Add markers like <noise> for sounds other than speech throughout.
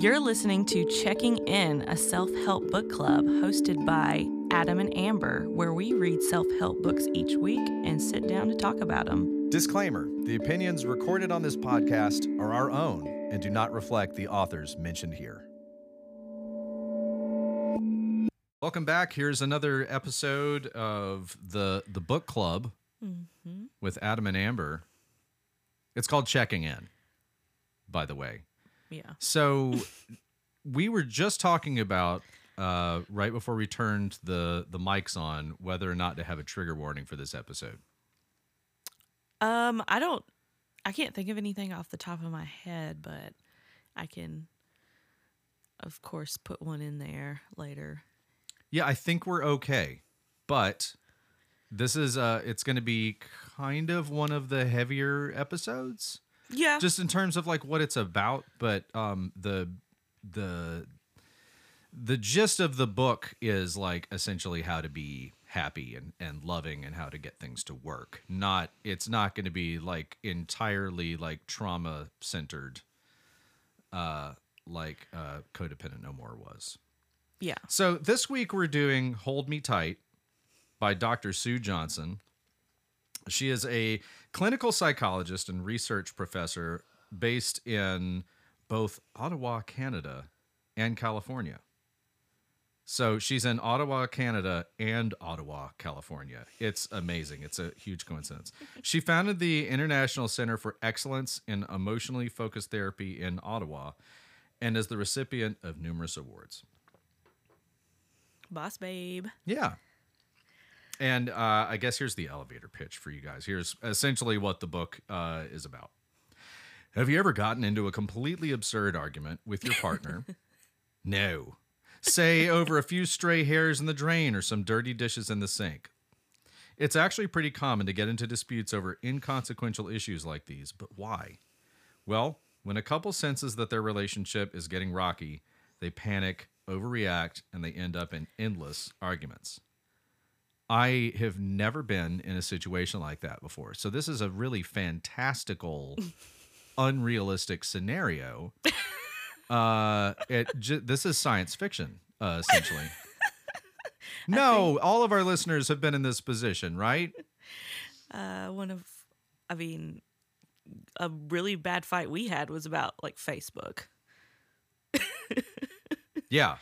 You're listening to Checking In, a self help book club hosted by Adam and Amber, where we read self help books each week and sit down to talk about them. Disclaimer The opinions recorded on this podcast are our own and do not reflect the authors mentioned here. Welcome back. Here's another episode of the the book club mm-hmm. with Adam and Amber. It's called Checking In, by the way. Yeah. So <laughs> we were just talking about uh, right before we turned the the mics on whether or not to have a trigger warning for this episode. Um, I don't, I can't think of anything off the top of my head, but I can, of course, put one in there later. Yeah, I think we're okay. But this is uh it's going to be kind of one of the heavier episodes Yeah. just in terms of like what it's about, but um the the the gist of the book is like essentially how to be happy and, and loving and how to get things to work. Not it's not going to be like entirely like trauma centered uh like uh codependent no more was. yeah. So this week we're doing Hold Me Tight by Dr. Sue Johnson. She is a clinical psychologist and research professor based in both Ottawa, Canada and California. So she's in Ottawa, Canada and Ottawa, California. It's amazing. It's a huge coincidence. <laughs> She founded the International Center for Excellence in Emotionally Focused Therapy in Ottawa and is the recipient of numerous awards. Boss babe. Yeah. And uh, I guess here's the elevator pitch for you guys. Here's essentially what the book uh, is about. Have you ever gotten into a completely absurd argument with your partner? <laughs> no. Say over a few stray hairs in the drain or some dirty dishes in the sink. It's actually pretty common to get into disputes over inconsequential issues like these, but why? Well, when a couple senses that their relationship is getting rocky, they panic, overreact, and they end up in endless arguments. I have never been in a situation like that before. So this is a really fantastical, <laughs> unrealistic scenario. Uh, it j- this is science fiction, uh, essentially. <laughs> no, all of our listeners have been in this position, right? Uh, one of, I mean, a really bad fight we had was about like Facebook. <laughs> Yeah.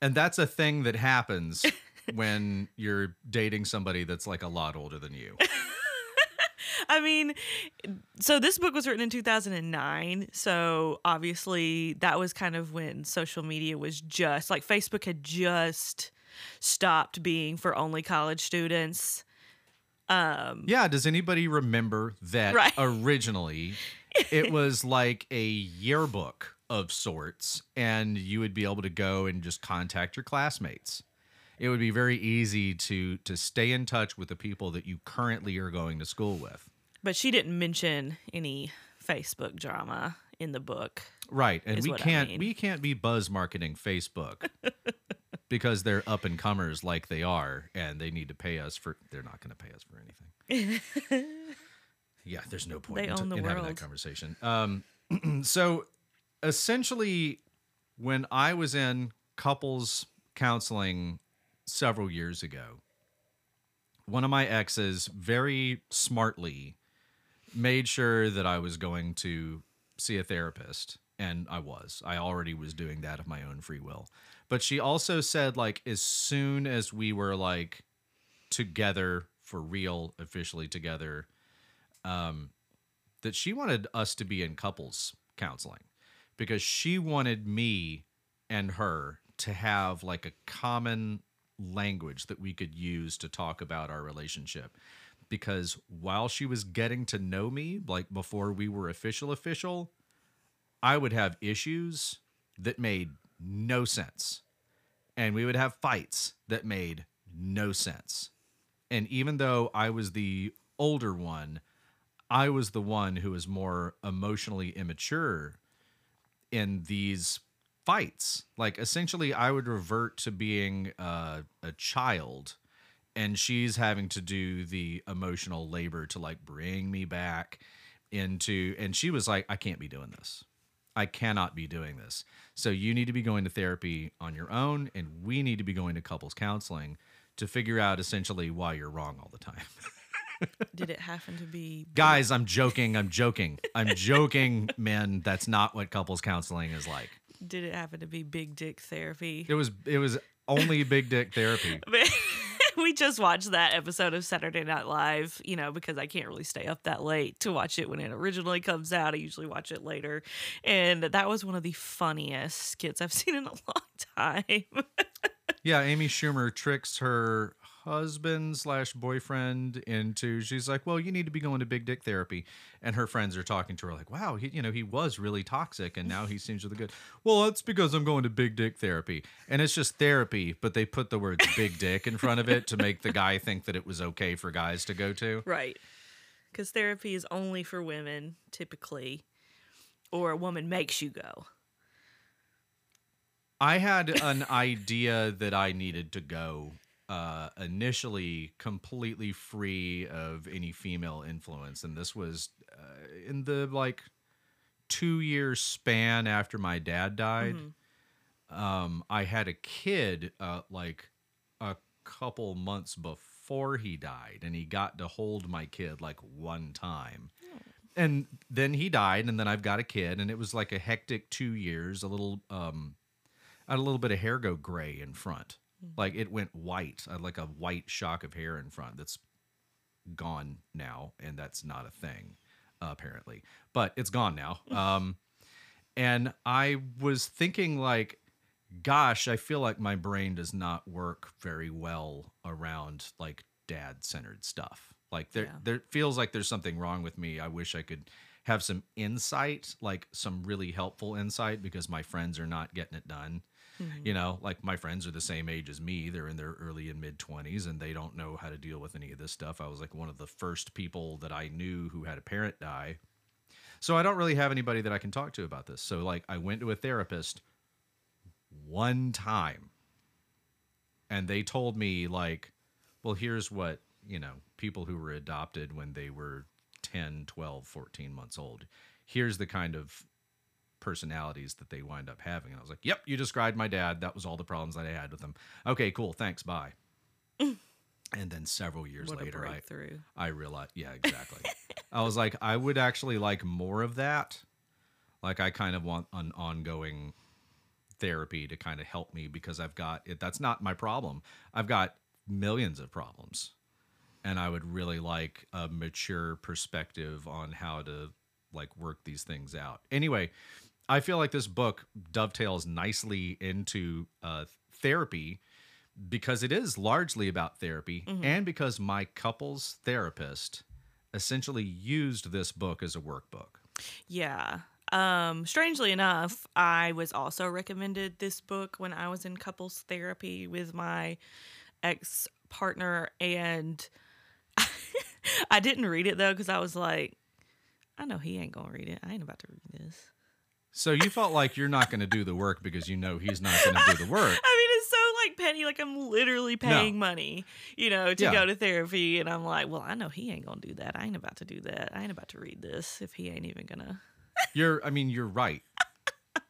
And that's a thing that happens when you're dating somebody that's like a lot older than you. <laughs> I mean, so this book was written in 2009. So obviously, that was kind of when social media was just like Facebook had just stopped being for only college students. Um, Yeah, does anybody remember that Right. originally <laughs> it was like a yearbook of sorts and you would be able to go and just contact your classmates. It would be very easy to to stay in touch with the people that you currently are going to school with. but she didn't mention any Facebook drama in the book. Right. And we can't mean. we can't be buzz marketing Facebook <laughs> because they're up and comers like they are and they need to pay us for they're not going to pay us for anything. <laughs> yeah, there's no point They in, the in having that conversation. Um <clears throat> so essentially when I was in couples counseling several years ago, one of my exes very smartly made sure that I was going to see a therapist and I was. I already was doing that of my own free will. But she also said like as soon as we were like together for real officially together um that she wanted us to be in couples counseling because she wanted me and her to have like a common language that we could use to talk about our relationship. Because while she was getting to know me like before we were official official i would have issues that made no sense. And we would have fights that made no sense. And even though i was the older one i was the one who was more emotionally immature in these fights. Like essentially, I would revert to being uh, a child, and she's having to do the emotional labor to like bring me back into. And she was like, "I can't be doing this. I cannot be doing this. So you need to be going to therapy on your own, and we need to be going to couples counseling to figure out essentially why you're wrong all the time. <laughs> Did it happen to be Guys, I'm joking. I'm joking. I'm joking, men. That's not what couples counseling is like. Did it happen to be big dick therapy? It was it was only big dick therapy. <laughs> <laughs> we just watched that episode of Saturday Night Live, you know, because I can't really stay up that late to watch it when it originally comes out. I usually watch it later. And that was one of the funniest skits I've <laughs> seen in a long time. Yeah, Amy Schumer tricks her husband slash boyfriend into she's like well you need to be going to big dick therapy and her friends are talking to her like wow he, you know he was really toxic and now he seems really good well that's because i'm going to big dick therapy and it's just therapy but they put the words big dick in front of it to make the guy think that it was okay for guys to go to right. Because therapy is only for women, typically, or a woman makes you go. I had an idea that I needed to go uh, initially completely free of any female influence, and this was uh, in the like two year span after my dad died. Um, I had a kid uh, like a couple months before he died, and he got to hold my kid like one time. And then he died, and then I've got a kid, and it was like a hectic two years. A little, um, I had a little bit of hair go gray in front, like it went white. I had like a white shock of hair in front that's gone now, and that's not a thing, uh, apparently. But it's gone now. <laughs> Um, and I was thinking like, gosh, I feel like my brain does not work very well around like dad centered stuff. Like there, Yeah. there feels like there's something wrong with me. I wish I could have some insight, like some really helpful insight, because my friends are not getting it done. You mm-hmm. know, like my friends are the same age as me. They're in their early and mid 20s and they don't know how to deal with any of this stuff. I was like one of the first people that I knew who had a parent die. So I don't really have anybody that I can talk to about this. So like I went to a therapist one time and they told me like well here's what, you know, people who were adopted when they were 10, 12, 14 months old. Here's the kind of personalities that they wind up having. And I was like, "Yep, you described my dad. That was all the problems that I had with him." Okay, cool. Thanks. Bye. <laughs> and then several years What later, I. I realized, yeah, <laughs> exactly. I was like, I would actually like more of that. Like, I kind of want an ongoing therapy to kind of help me because I've got it. That's not my problem. I've got millions of problems. And I would really like a mature perspective on how to like work these things out. Anyway, I feel like this book dovetails nicely into uh, therapy because it is largely about therapy and because my couples therapist essentially used this book as a workbook. Yeah. Um, strangely enough, I was also recommended this book when I was in couples therapy with my ex partner, and <laughs> I didn't read it though because I was like, I know he ain't gonna read it. I ain't about to read this. So you felt like you're not going to do the work because you know he's not going to do the <laughs> work. I mean, it's so like petty. Like I'm literally paying money, you know, to Yeah. go to therapy, and I'm like, well, I know he ain't gonna do that. I ain't about to do that. I ain't about to read this if he ain't even gonna. You're I mean you're right. <laughs>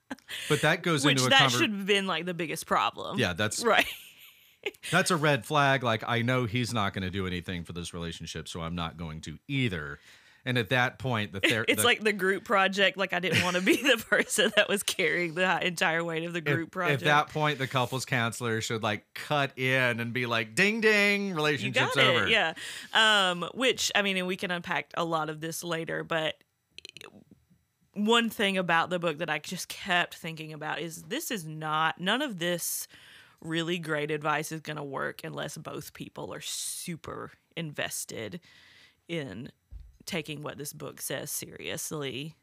But that goes Which into a that conver- should have been like the biggest problem. Yeah, that's Right. <laughs> that's a red flag like I know he's not going to do anything for this relationship so I'm not going to either. And at that point the ther- <laughs> It's the- like the group project. Like I didn't want to be <laughs> the person that was carrying the entire weight of the if, group project. At that point, the couples counselor should like cut in and be like, "Ding ding, you relationship's got over." it, yeah. Um, which I mean, and we can unpack a lot of this later, but one thing about the book that I just kept thinking about is this is not none of this really great advice is going to work unless both people are super invested in taking what this book says seriously.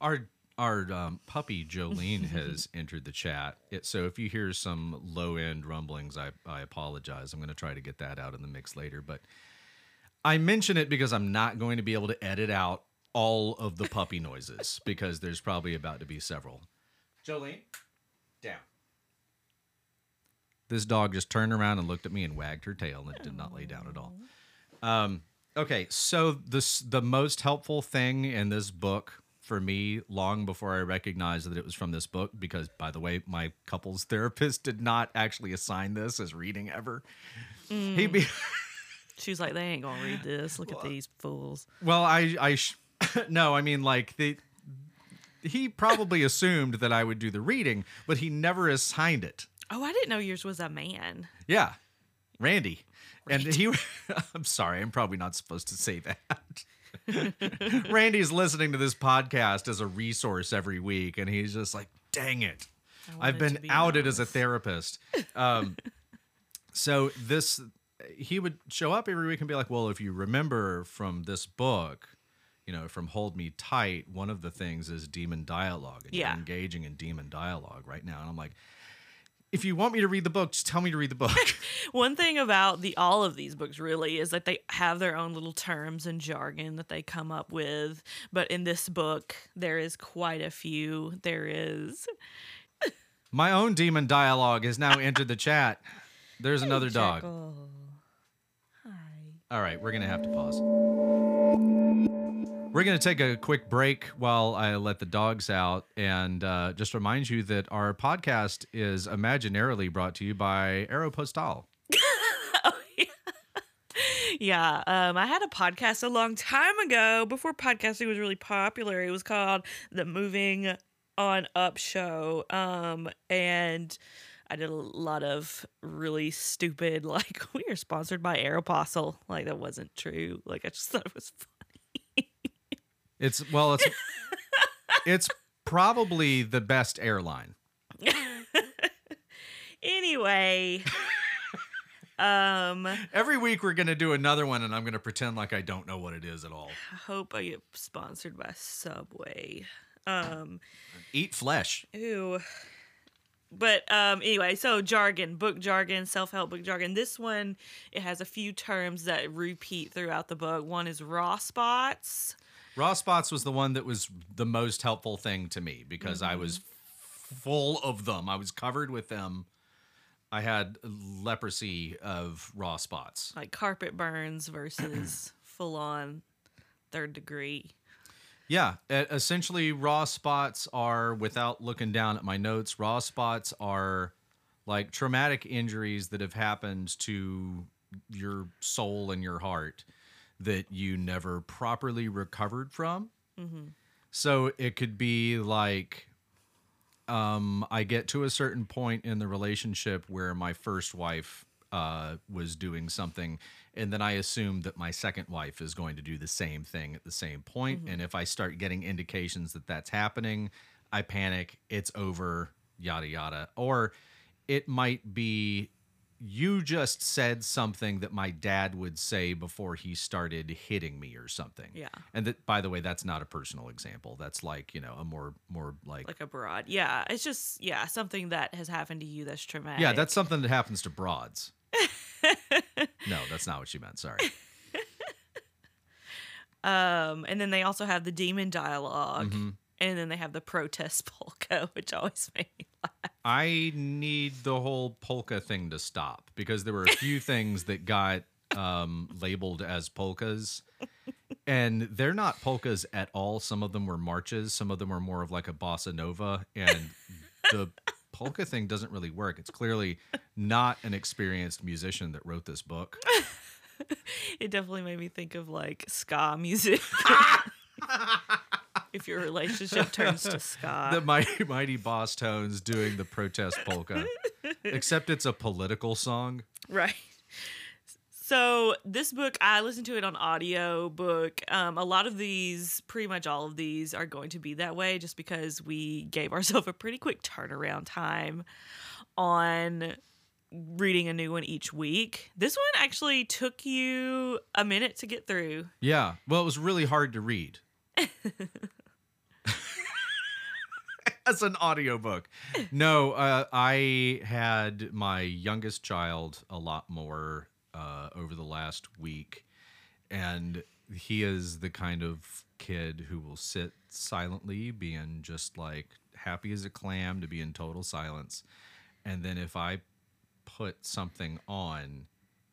Our our um, puppy <laughs> Jolene has entered the chat. It, so if you hear some low end rumblings, I I apologize. I'm going to try to get that out in the mix later, but I mention it because I'm not going to be able to edit out all of the puppy <laughs> noises because there's probably about to be several. Jolene, down. This dog just turned around and looked at me and wagged her tail and did not lay down at all. Um, okay, so this the most helpful thing in this book for me long before I recognized that it was from this book. Because, by the way, my couples <laughs> therapist did not actually assign this as reading ever. He mm. be <laughs> She was like, they ain't gonna read this. Look at these fools. well, I I sh- <laughs> no, I mean like the he probably assumed that I would do the reading, but he never assigned it. Oh, I didn't know yours was a man. Yeah, Randy, and he. <laughs> I'm sorry, I'm probably not supposed to say that. <laughs> Randy's listening to this podcast as a resource every week, and he's just like, "Dang it, I've been be outed as a therapist." Um, <laughs> so this, he would show up every week and be like, "Well, if you remember from this book." You know, from Hold Me Tight, one of the things is demon dialogue. And Yeah. you're engaging in demon dialogue right now. And I'm like, if you want me to read the book, just tell me to read the book. <laughs> One thing about the all of these books really is that they have their own little terms and jargon that they come up with. But in this book, there is quite a few. There is My own demon dialogue has now <laughs> entered the chat. There's another dog. Hi. All right, we're going to have to pause. We're going to take a quick break while I let the dogs out and uh, just remind you that our podcast is imaginarily brought to you by Aeropostale. <laughs> Yeah, um, I had a podcast a long time ago before podcasting was really popular. It was called the Moving On Up Show, um, and I did a lot of really stupid, <laughs> like we are sponsored by Aeropostale. Like that wasn't true. Like I just thought it was funny. It's, well, it's, it's probably the best airline. <laughs> Anyway, <laughs> um, Every week we're going to do another one and I'm going to pretend like I don't know what it is at all. I hope I get sponsored by Subway. Um. Eat flesh. Ew. But um anyway, so jargon, book jargon, self-help book jargon. This one it has a few terms that repeat throughout the book. One is raw spots. Raw spots was the one that was the most helpful thing to me because I mm-hmm. was full of them. I was covered with them. I had leprosy of raw spots. like carpet burns versus <clears throat> full on third degree. Yeah, essentially, raw spots are, without looking down at my notes, raw spots are like traumatic injuries that have happened to your soul and your heart that you never properly recovered from. So it could be like, um, I get to a certain point in the relationship where my first wife uh, was doing something, and then I assume that my second wife is going to do the same thing at the same point. And if I start getting indications that that's happening, I panic. It's over. Yada yada. Or it might be you just said something that my dad would say before he started hitting me or something. Yeah. And that by the way, that's not a personal example. That's like, you know, a more more like, Like a broad. Yeah. It's just yeah, something that has happened to you that's traumatic. Yeah, that's something that happens to broads. <laughs> no, that's not what you meant. Sorry. <laughs> um and then they also have the demon dialog Mm-hmm. And then they have the protest <laughs> polka, which always made me. I need the whole polka thing to stop because there were a few <laughs> things that got um, labeled as polkas, and they're not polkas at all. Some of them were marches. Some of them were more of like a bossa nova, and <laughs> the polka thing doesn't really work. It's clearly not an experienced musician that wrote this book. <laughs> It definitely made me think of like ska music. If your relationship turns to ska. <laughs> the Mighty Mighty Bosstones doing the protest polka, <laughs> except it's a political song. Right. So this book, I listened to it on audio book. Um, a lot of these, pretty much all of these, are going to be that way, just because we gave ourselves a pretty quick turnaround time on reading a new one each week. This one actually took you a minute to get through. Yeah. Well, it was really hard to read. <laughs> As an audiobook. No, uh, I had my youngest child a lot more uh, over the last week. And he is the kind of kid who will sit silently, being just like happy as a clam to be in total silence. And then if I put something on,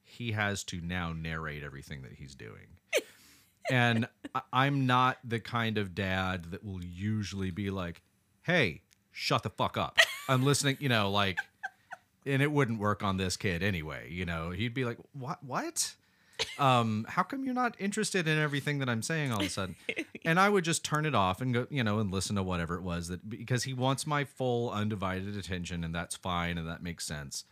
he has to now narrate everything that he's doing. <laughs> and I'm not the kind of dad that will usually be like, "Hey, shut the fuck up. I'm listening." You know, like, and it wouldn't work on this kid anyway. You know, he'd be like, "What? What? Um, how come you're not interested in everything that I'm saying all of a sudden?" <laughs> And I would just turn it off and go, you know, and listen to whatever it was that because he wants my full undivided attention, and that's fine, and that makes sense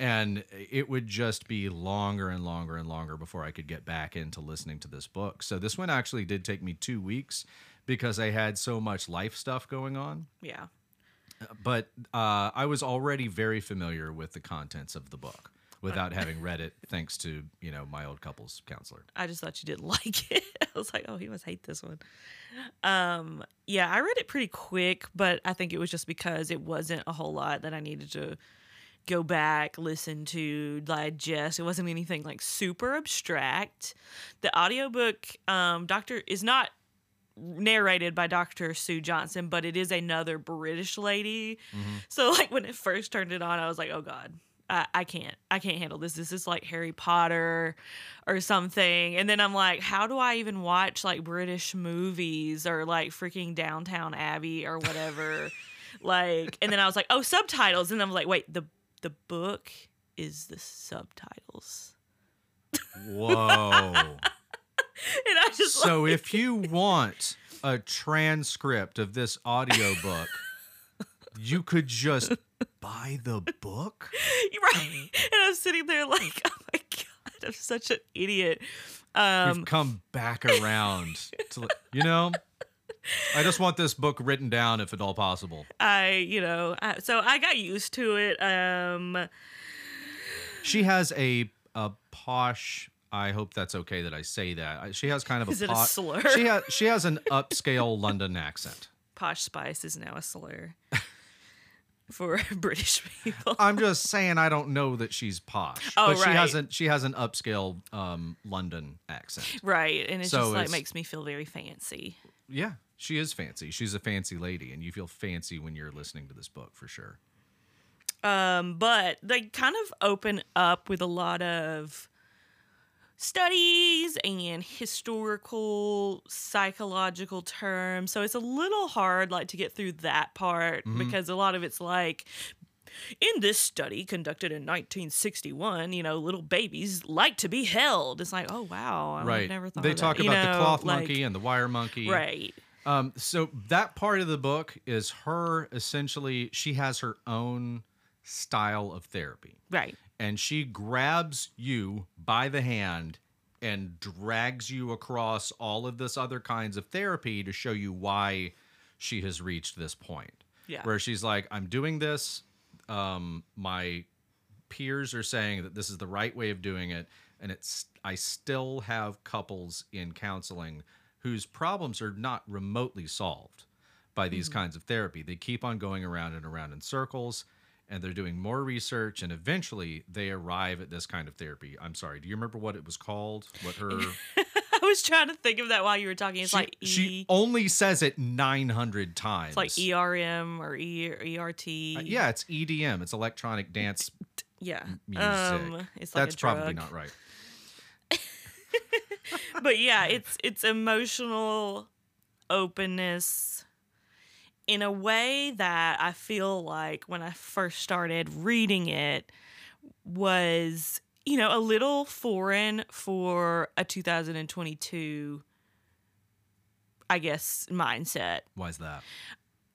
and it would just be longer and longer and longer before I could get back into listening to this book. So this one actually did take me 2 weeks because I had so much life stuff going on, Yeah. but uh, I was already very familiar with the contents of the book without having read it thanks to, you know, my old couples counselor. I just thought you didn't <laughs> like it. I was like, oh, he must hate this one. Um, yeah, I read it pretty quick, but I think it was just because it wasn't a whole lot that I needed to go back, listen to, digest. It wasn't anything like super abstract. The audiobook, um, Doctor is not narrated by Dr. Sue Johnson, but it is another British lady. Mm-hmm. So like when it first turned it on, I was like, oh God. I, I can't. I can't handle this. This is like Harry Potter or something. And then I'm like, how do I even watch like British movies or like freaking Downton Abbey or whatever? <laughs> like, and then I was like, oh, subtitles. And I'm like, wait, the the book is the subtitles. Whoa. <laughs> <laughs> And I just so if you want a transcript of this audiobook, you could just buy the book? <laughs> right. And I'm sitting there like, <laughs> oh my god, I'm such an idiot. Um, We've come back around to, you know, I just want this book written down if at all possible. I, you know, I, so I got used to it. Um, She has a a posh. I hope that's okay that I say that. She has kind of a Is it a slur? She has she has an <laughs> upscale London accent. Posh Spice is now a slur <laughs> for <laughs> British people. I'm just saying I don't know that she's posh, Oh, but she hasn't. She has an upscale um, London accent. Right. And it So just like it's- makes me feel very fancy. Yeah, she is fancy. She's a fancy lady, and you feel fancy when you're listening to this book for sure. Um, but they kind of open up with a lot of studies and historical psychological terms so it's a little hard like to get through that part because a lot of it's like in this study conducted in 1961 you know little babies like to be held it's like oh wow I've right. never thought they of that. talk You about the cloth like- monkey and the wire monkey. right Um, so that part of the book is her essentially. She has her own style of therapy. right and she grabs you by the hand and drags you across all of this other kinds of therapy to show you why she has reached this point. Yeah. Where she's like, I'm doing this. Um, my peers are saying that this is the right way of doing it. And it's I still have couples in counseling whose problems are not remotely solved by these kinds of therapy. They keep on going around and around in circles and they're doing more research and eventually they arrive at this kind of therapy. I'm sorry, do you remember what it was called? What her <laughs> i was trying to think of that while you were talking it's she, like e she only says it 900 times. it's like erm or e ert Uh, yeah, it's EDM. It's electronic dance yeah music. um it's like That's probably not right. <laughs> <laughs> but yeah, it's it's emotional openness in a way that I feel like when I first started reading it was, you know, a little foreign for a 2022 I guess mindset Why is that?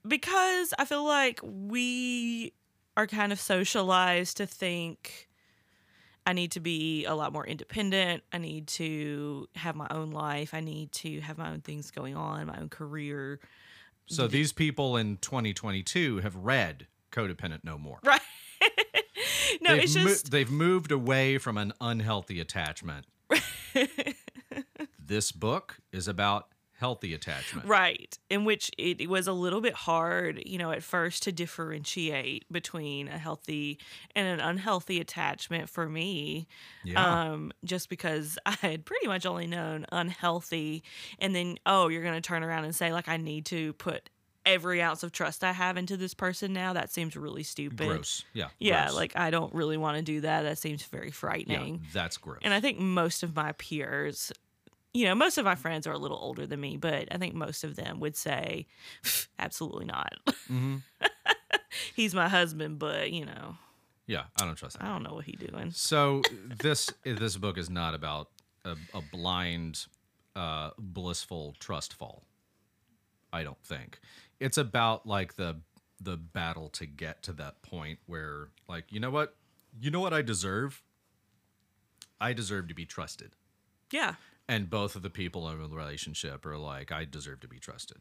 because I feel like we are kind of socialized to think I need to be a lot more independent. I need to have my own life. I need to have my own things going on, my own career. So these people in 2022 have read Codependent No More. Right. <laughs> no, they've, it's mo- just they've moved away from an unhealthy attachment. <laughs> this book is about healthy attachment. right in which it, it was a little bit hard, you know, at first to differentiate between a healthy and an unhealthy attachment for me. Yeah. um, just because <laughs> I had pretty much only known unhealthy, and then oh, you're gonna turn around and say like I need to put every ounce of trust I have into this person now. That seems really stupid. gross. Yeah. Yeah, gross. like I don't really want to do that. That seems very frightening. yeah, frightening. that's gross. And I think most of my peers, you know, most of my friends are a little older than me, but I think most of them would say, absolutely not. Mm-hmm. <laughs> He's my husband, but you know, Yeah, I don't trust that. I don't know what he's doing. So this this book is not about a, a blind, uh, blissful trust fall. I don't think it's about like the the battle to get to that point where like you know what you know what I deserve. I deserve to be trusted, Yeah. And both of the people in the relationship are like I deserve to be trusted.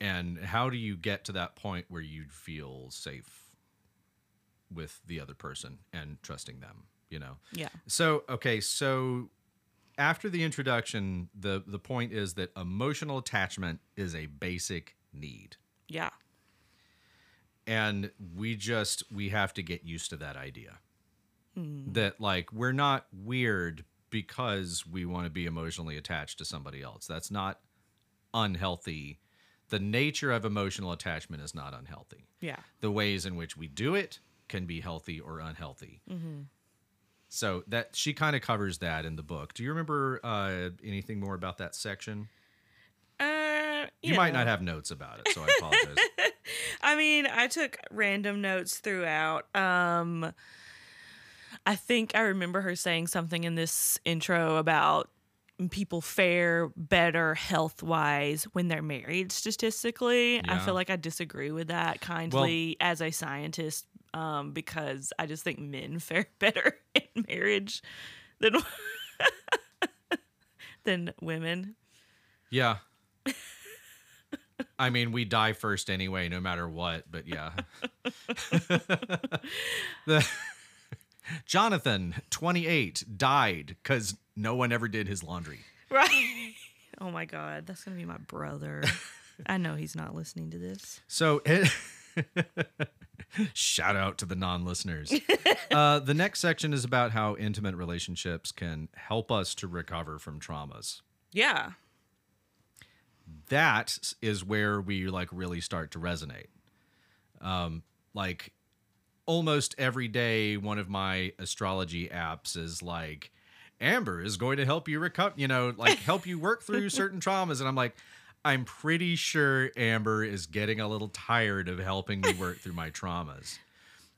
And how do you get to that point where you feel safe with the other person and trusting them? You know. Yeah. So okay, so after the introduction, the the point is that emotional attachment is a basic need. Yeah. And we just we have to get used to that idea. Hmm. That like we're not weird because we want to be emotionally attached to somebody else. That's not unhealthy. The nature of emotional attachment is not unhealthy. Yeah. The ways in which we do it can be healthy or unhealthy. So that she kind of covers that in the book. Do you remember uh, anything more about that section? Uh, You, might not have notes about it, so I apologize. <laughs> I mean, I took random notes throughout. Um, I think I remember her saying something in this intro about people fare better health wise when they're married statistically. I feel like I disagree with that kindly as a scientist um, because I just think men <laughs> fare better in marriage than <laughs> than women. yeah. I mean, we die first anyway, no matter what. But yeah, <laughs> the Jonathan, twenty eight, died because no one ever did his laundry. Right. <laughs> Oh my god, that's going to be my brother. <laughs> I know he's not listening to this. So, it, <laughs> shout out to the non listeners. uh, the next section is about how intimate relationships can help us to recover from traumas. Yeah. That is where we like really start to resonate. Um, like almost every day, one of my astrology apps is like, Amber is going to help you recover, you know, like help you work through <laughs> certain traumas. And I'm like, I'm pretty sure Amber is getting a little tired of helping me work through my traumas.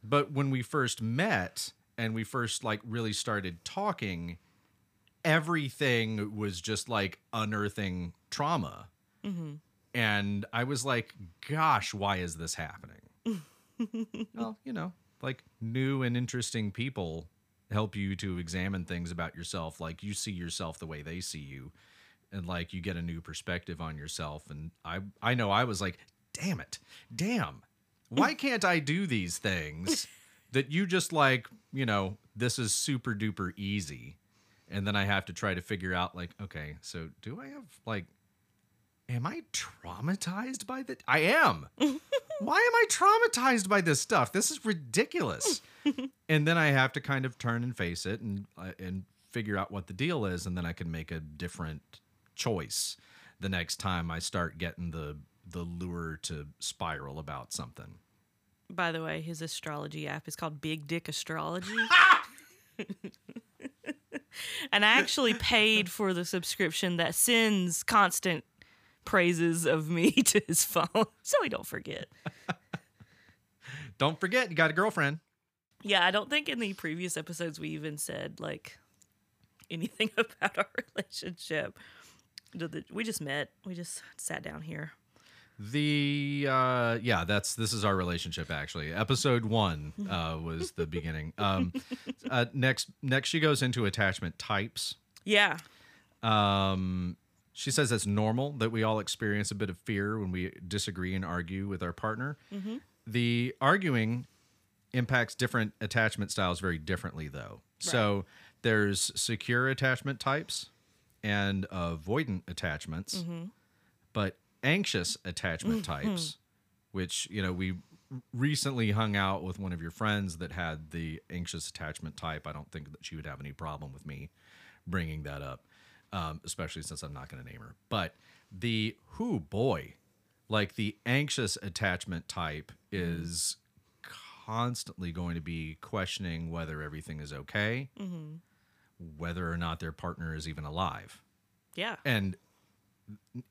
But when we first met and we first like really started talking, everything was just like unearthing trauma. Mm-hmm. And I was like, gosh, why is this happening? <laughs> well, you know, like new and interesting people help you to examine things about yourself. Like you see yourself the way they see you. And like you get a new perspective on yourself. And I I know I was like, damn it. Damn. Why <laughs> can't I do these things that you just like, you know, this is super duper easy. And then I have to try to figure out like, okay, so do I have like am I traumatized by that? I am. <laughs> Why am I traumatized by this stuff? This is ridiculous. <laughs> and then I have to kind of turn and face it and uh, and figure out what the deal is, and then I can make a different choice the next time I start getting the the lure to spiral about something. By the way, his astrology app is called Big Dick Astrology. <laughs> <laughs> and I actually paid for the subscription that sends constant praises of me <laughs> to his phone <laughs> so he don't forget. <laughs> Don't forget, you got a girlfriend. Yeah, I don't think in the previous episodes we even said like anything about our relationship. We just met. We just sat down here. The uh yeah, that's this is our relationship actually. Episode 1 uh was the beginning. Um uh next next she goes into attachment types. Yeah. Um she says it's normal that we all experience a bit of fear when we disagree and argue with our partner. Mm-hmm. The arguing impacts different attachment styles very differently though. So there's secure attachment types and avoidant attachments. Mm-hmm. But anxious attachment mm-hmm. types, which, you know, we recently hung out with one of your friends that had the anxious attachment type. I don't think that she would have any problem with me bringing that up, um, especially since I'm not going to name her. But the who boy, like the anxious attachment type is constantly going to be questioning whether everything is okay, whether or not their partner is even alive. Yeah. And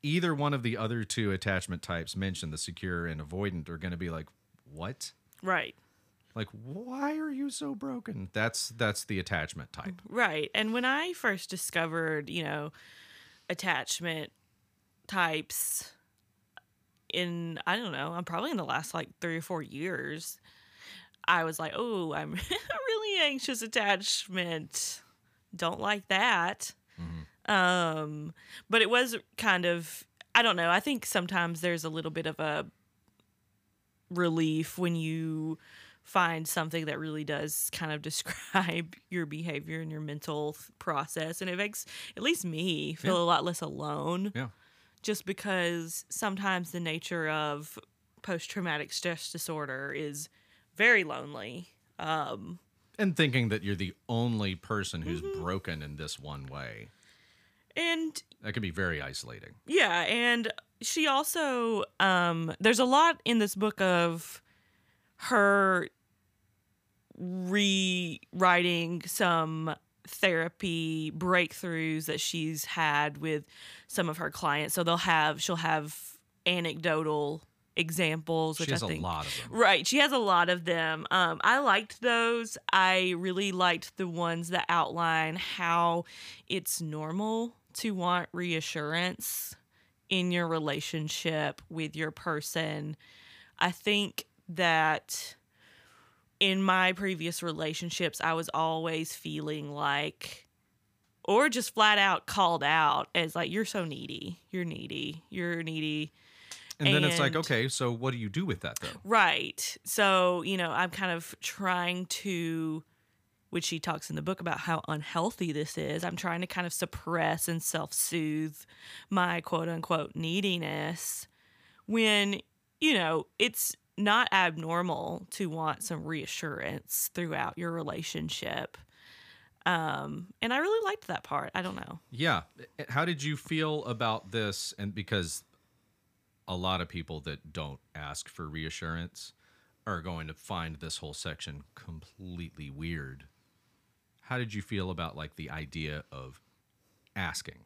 either one of the other two attachment types mentioned, the secure and avoidant, are going to be like, what? Right. Like, why are you so broken? That's that's the attachment type. Right. And when I first discovered, you know, attachment types in I don't know, I'm probably in the last like 3 or 4 years, I was like, "Oh, I'm <laughs> really anxious attachment. Don't like that." Um, but it was kind of I don't know. I think sometimes there's a little bit of a relief when you find something that really does kind of <laughs> describe your behavior and your mental th- process and it makes at least me feel Yeah. a lot less alone Yeah. just because sometimes the nature of post-traumatic stress disorder is very lonely um And thinking that you're the only person who's broken in this one way. and That can be very isolating. Yeah, and she also um there's a lot in this book of her rewriting some therapy breakthroughs that she's had with some of her clients. So they'll have she'll have anecdotal examples which She has I a think lot of them. Right. She has a lot of them. Um, I liked those. I really liked the ones that outline how it's normal to want reassurance in your relationship with your person. I think that in my previous relationships, I was always feeling like, or just flat out called out as like, you're so needy. You're needy. You're needy. And then it's like, okay, so what do you do with that though? Right. So, you know, I'm kind of trying to, which she talks in the book about how unhealthy this is. I'm trying to kind of suppress and self soothe my quote unquote neediness when, you know, it's not abnormal to want some reassurance throughout your relationship. Um, and I really liked that part. I don't know. Yeah. How did you feel about this? And because a lot of people that don't ask for reassurance are going to find this whole section completely weird. How did you feel about like the idea of asking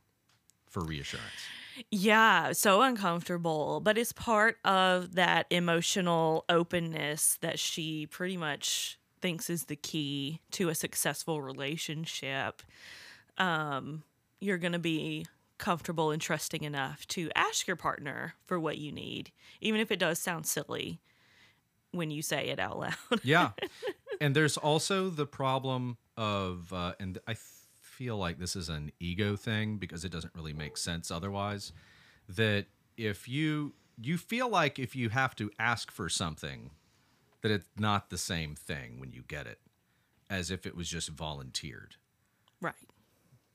for reassurance? Yeah, so uncomfortable, but it's part of that emotional openness that she pretty much thinks is the key to a successful relationship. Um, you're going to be comfortable and trusting enough to ask your partner for what you need, even if it does sound silly when you say it out loud. Yeah. <laughs> and there's also the problem of, uh, and I feel like this is an ego thing because it doesn't really make sense otherwise. That if you you feel like if you have to ask for something, that it's not the same thing when you get it, as if it was just volunteered. right.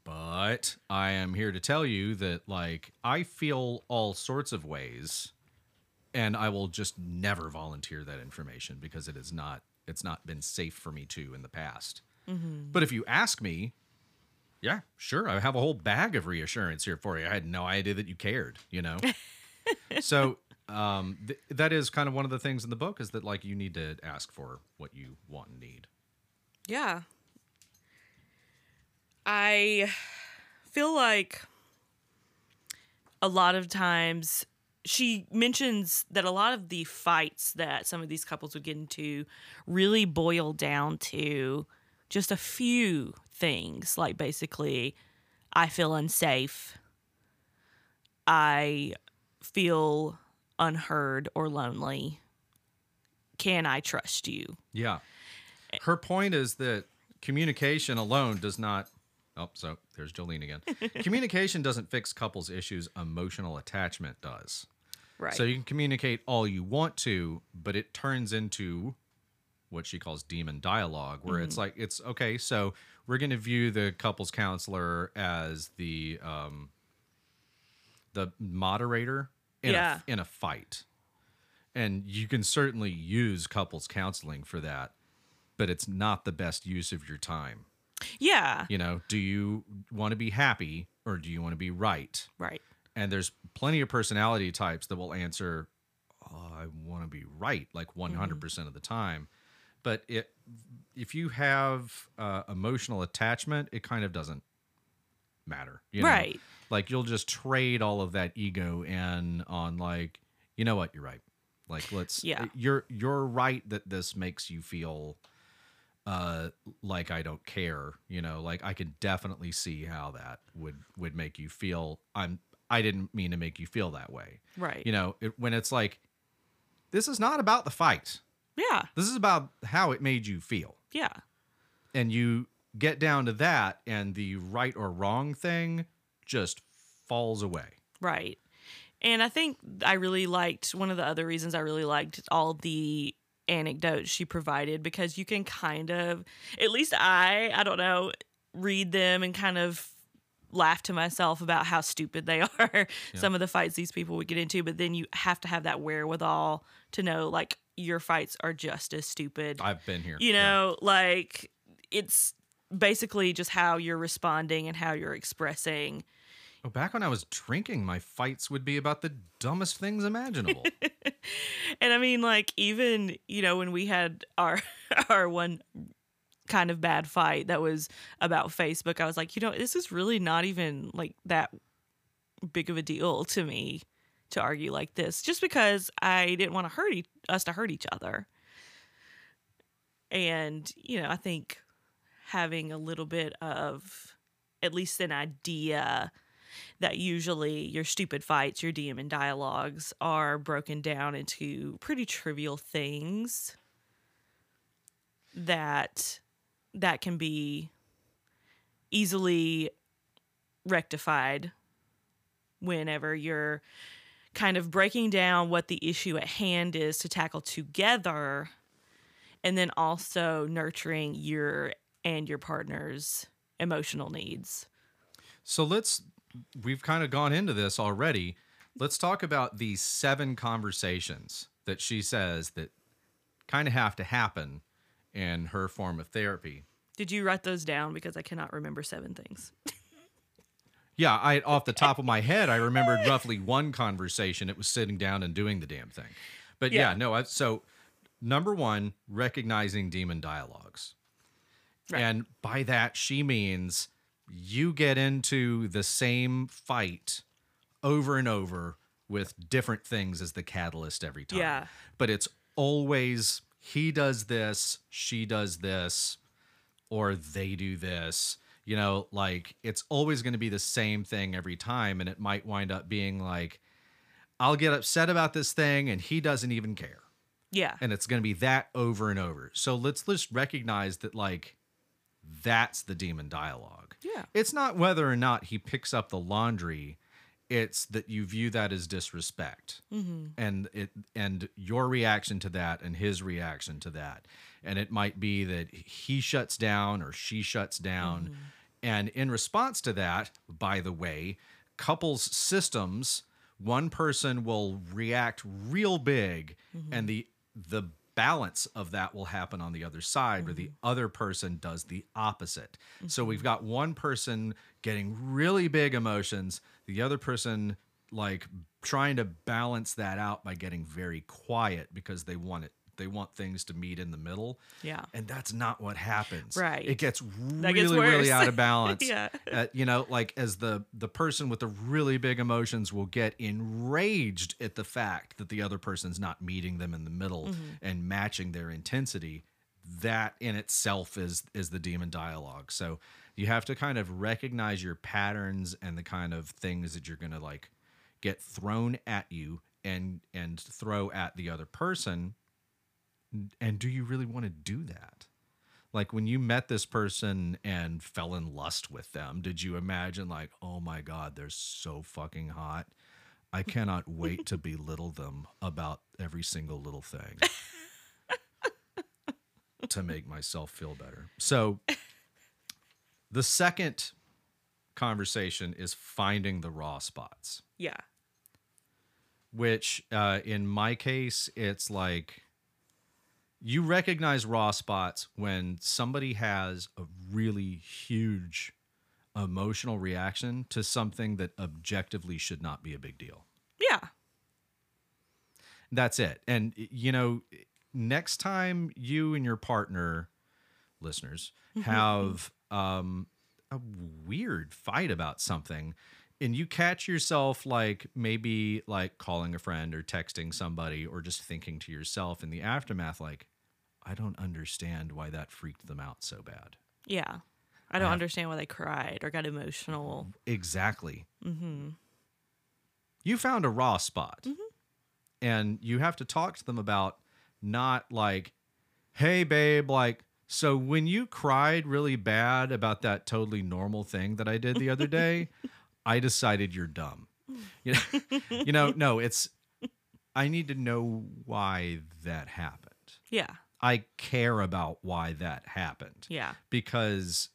But I am here to tell you that like I feel all sorts of ways and I will just never volunteer that information because it is not it's not been safe for me to in the past. Mm-hmm. But if you ask me, yeah, sure, I have a whole bag of reassurance here for you. I had no idea that you cared, you know. <laughs> so um, th- that is kind of one of the things in the book is that like you need to ask for what you want and need. Yeah. I feel like a lot of times she mentions that a lot of the fights that some of these couples would get into really boil down to just a few things like basically I feel unsafe. I feel unheard or lonely. Can I trust you? Yeah. Her point is that communication alone does not. Oh, so there's Jolene again. <laughs> communication doesn't fix couples' issues, emotional attachment does. Right. So you can communicate all you want to, but it turns into what she calls demon dialogue, where it's like, it's okay, so we're going to view the couples counselor as the um, the moderator in, Yeah. a, in a fight. And you can certainly use couples counseling for that, but it's not the best use of your time. yeah. You know, do you want to be happy or do you want to be right? Right. And there's plenty of personality types that will answer, oh, I want to be right, like 100% of the time. But it, if you have uh, emotional attachment, it kind of doesn't matter. You know? Right. Like you'll just trade all of that ego in on like, you know what, you're right. Like let's Yeah. you're you're right that this makes you feel uh like I don't care, you know, like I can definitely see how that would would make you feel I'm I didn't mean to make you feel that way. Right. You know, it, when it's like this is not about the fight. Yeah. This is about how it made you feel. Yeah. And you get down to that and the right or wrong thing just falls away. Right. And I think I really liked one of the other reasons I really liked all the anecdotes she provided because you can kind of at least I I don't know read them and kind of laugh to myself about how stupid they <laughs> are some of the fights these people would get into but then you have to have that wherewithal to know like your fights are just as stupid I've been here. you Yeah. know like it's basically just how you're responding and how you're expressing Oh, back when I was drinking, my fights would be about the dumbest things imaginable. <laughs> And I mean, like even you know when we had our <laughs> our one kind of bad fight that was about Facebook, I was like, you know, this is really not even like that big of a deal to me to argue like this, just because I didn't want to hurt e- us to hurt each other. And you know, I think having a little bit of at least an idea that usually your stupid fights, your demon dialogues are broken down into pretty trivial things that that can be easily rectified whenever you're kind of breaking down what the issue at hand is to tackle together and then also nurturing your and your partner's emotional needs. so let's, we've kind of gone into this already. Let's talk about the seven conversations that she says that kind of have to happen in her form of therapy. Did you write those down because I cannot remember seven things? <laughs> Yeah, I off the top of my head, I remembered roughly one conversation. It was sitting down and doing the damn thing. But yeah, Yeah. no. I, so number one, recognizing demon dialogues, Right. and by that she means you get into the same fight over and over with different things as the catalyst every time. Yeah. but it's always he does this, she does this, or they do this. You know, like it's always going to be the same thing every time. And it might wind up being like, I'll get upset about this thing and he doesn't even care. Yeah. And it's going to be that over and over. So let's just recognize that, like, that's the demon dialogue. Yeah. It's not whether or not he picks up the laundry, it's that you view that as disrespect. Mm-hmm. And it and your reaction to that and his reaction to that. And it might be that he shuts down or she shuts down. Mm-hmm. And in response to that, by the way, couples systems, one person will react real big mm-hmm. and the the balance of that will happen on the other side where the mm-hmm. other person does the opposite. So we've mm-hmm. got one person getting really big emotions, the other person like trying to balance that out by getting very quiet because they want it they want things to meet in the middle. Yeah. And that's not what happens. Right. It gets really gets really out of <laughs> balance. Yeah. Uh, you know, like as the the person with the really big emotions will get enraged at the fact that the other person's not meeting them in the middle Mm-hmm. and matching their intensity. That in itself is is the demon dialogue. So you have to kind of recognize your patterns and the kind of things that you're going to like get thrown at you and and throw at the other person and do you really want to do that? Like when you met this person and fell in lust with them did you imagine like oh my god they're so fucking hot. I cannot wait to belittle them about every single little thing to make myself feel better. So the second conversation is finding the raw spots. Yeah. which uh, in my case, it's like you recognize raw spots when somebody has a really huge emotional reaction to something that objectively should not be a big deal. Yeah. That's it. And, you know, next time you and your partner, listeners, have um, a weird fight about something and you catch yourself like maybe like calling a friend or texting somebody or just thinking to yourself in the aftermath like I don't understand why that freaked them out so bad. Yeah. I don't have- understand why they cried or got emotional. Exactly. Mm-hmm. You found a raw spot. And you have to talk to them about not like, hey, babe, like, so when you cried really bad about that totally normal thing that I did the other <laughs> day, I decided you're dumb. <laughs> You know, you know, no, it's, I need to know why that happened. Yeah. I care about why that happened Yeah. because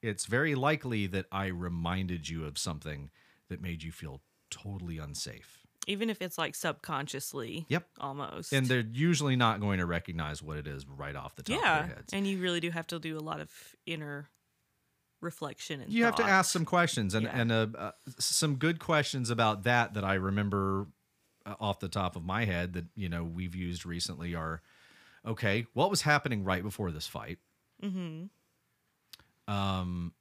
it's very likely that I reminded you of something that made you feel totally unsafe. Even if it's like subconsciously. Yep. Almost. And they're usually not going to recognize what it is right off the top yeah. of their heads. And you really do have to do a lot of inner reflection and you have to ask some questions and, Yeah. and uh, uh, some good questions about that that I remember uh, off the top of my head that, you know, we've used recently are okay, what was happening right before this fight? Mhm. um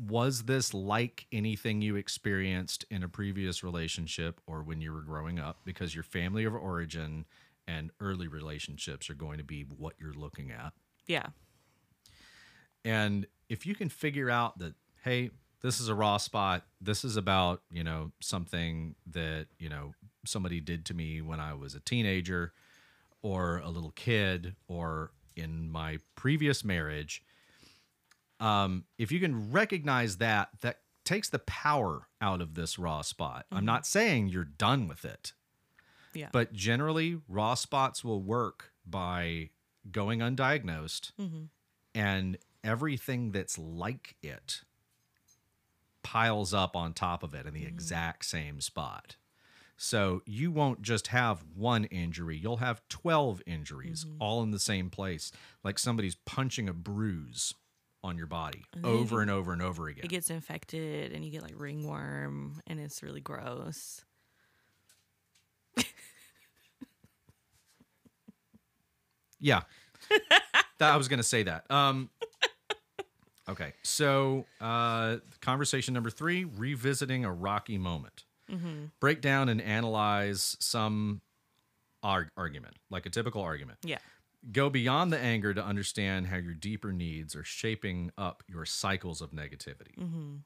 was this like anything you experienced in a previous relationship or when you were growing up because your family of origin and early relationships are going to be what you're looking at Yeah. and if you can figure out that hey this is a raw spot this is about you know something that you know somebody did to me when i was a teenager or a little kid or in my previous marriage um if you can recognize that that takes the power out of this raw spot i'm not saying you're done with it Yeah. but generally raw spots will work by going undiagnosed Mhm. and everything that's like it piles up on top of it in the exact same spot. So you won't just have one injury, you'll have 12 injuries all in the same place, like somebody's punching a bruise on your body And over and over and over again. It gets infected and you get like ringworm and it's really gross. Yeah. that, I was going to say that. Um, okay. So, uh, conversation number three revisiting a rocky moment. Mm-hmm. Break down and analyze some arg- argument, like a typical argument. Yeah. Go beyond the anger to understand how your deeper needs are shaping up your cycles of negativity. Mm-hmm.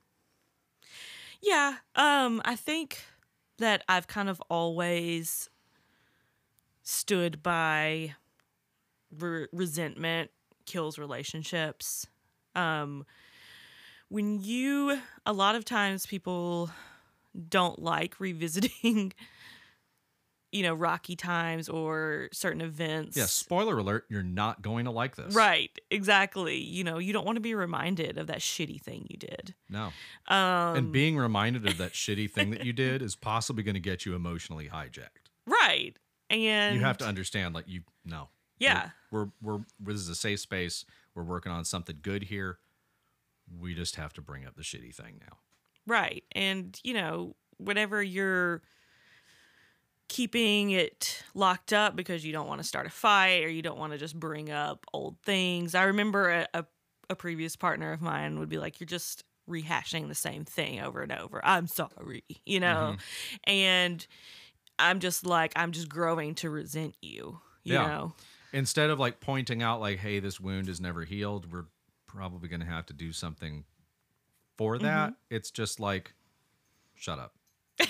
Yeah. Um, I think that I've kind of always stood by re- resentment kills relationships. Um, when you, a lot of times people don't like revisiting, <laughs> you know, rocky times or certain events. Yeah, spoiler alert, you're not going to like this. Right, exactly. You know, you don't want to be reminded of that shitty thing you did. No. Um, and being reminded of that shitty thing that you did <laughs> is possibly going to get you emotionally hijacked. right, and you have to understand like you no Yeah. we're, we're we're this is a safe space we're working on something good here we just have to bring up the shitty thing now Right. And, you know, whenever you're keeping it locked up because you don't want to start a fight or you don't want to just bring up old things. I remember a, a, a previous partner of mine would be like, You're just rehashing the same thing over and over. I'm sorry, you know? Mm-hmm. And I'm just like, I'm just growing to resent you, you Yeah. know? Instead of like pointing out like hey this wound is never healed we're probably going to have to do something for mm-hmm. that it's just like shut up <laughs>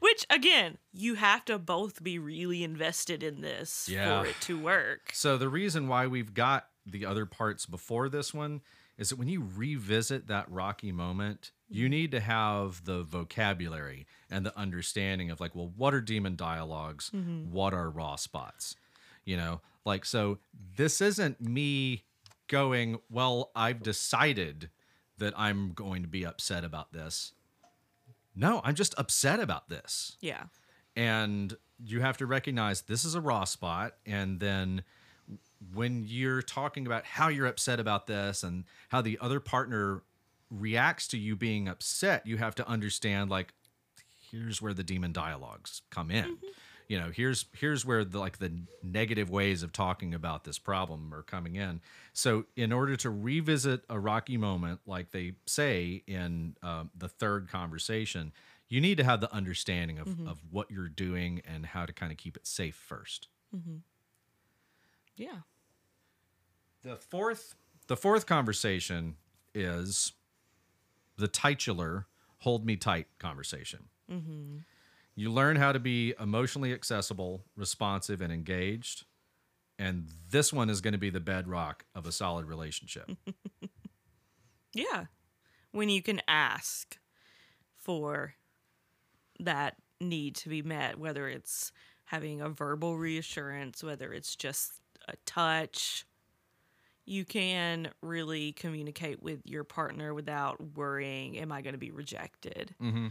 Which, again, you have to both be really invested in this Yeah. for it to work. So the reason why we've got the other parts before this one is that when you revisit that rocky moment, you mm-hmm. need to have the vocabulary and the understanding of like, well, what are demon dialogues? Mm-hmm. What are raw spots? You know, like so this isn't me going, well, I've decided that I'm going to be upset about this. No, I'm just upset about this Yeah. and you have to recognize this is a raw spot and then when you're talking about how you're upset about this and how the other partner reacts to you being upset you have to understand like here's where the demon dialogues come in. You know here's here's where the like the negative ways of talking about this problem are coming in. So in order to revisit a rocky moment like they say in um, the third conversation you need to have the understanding of, of what you're doing and how to kind of keep it safe first. Mm-hmm. Yeah. The fourth the fourth conversation is the titular hold me tight conversation. Mm-hmm. You learn how to be emotionally accessible responsive and engaged and this one is going to be the bedrock of a solid relationship. <laughs> Yeah. When you can ask for that need to be met, whether it's having a verbal reassurance, whether it's just a touch, you can really communicate with your partner without worrying, am I going to be rejected? Mm-hmm.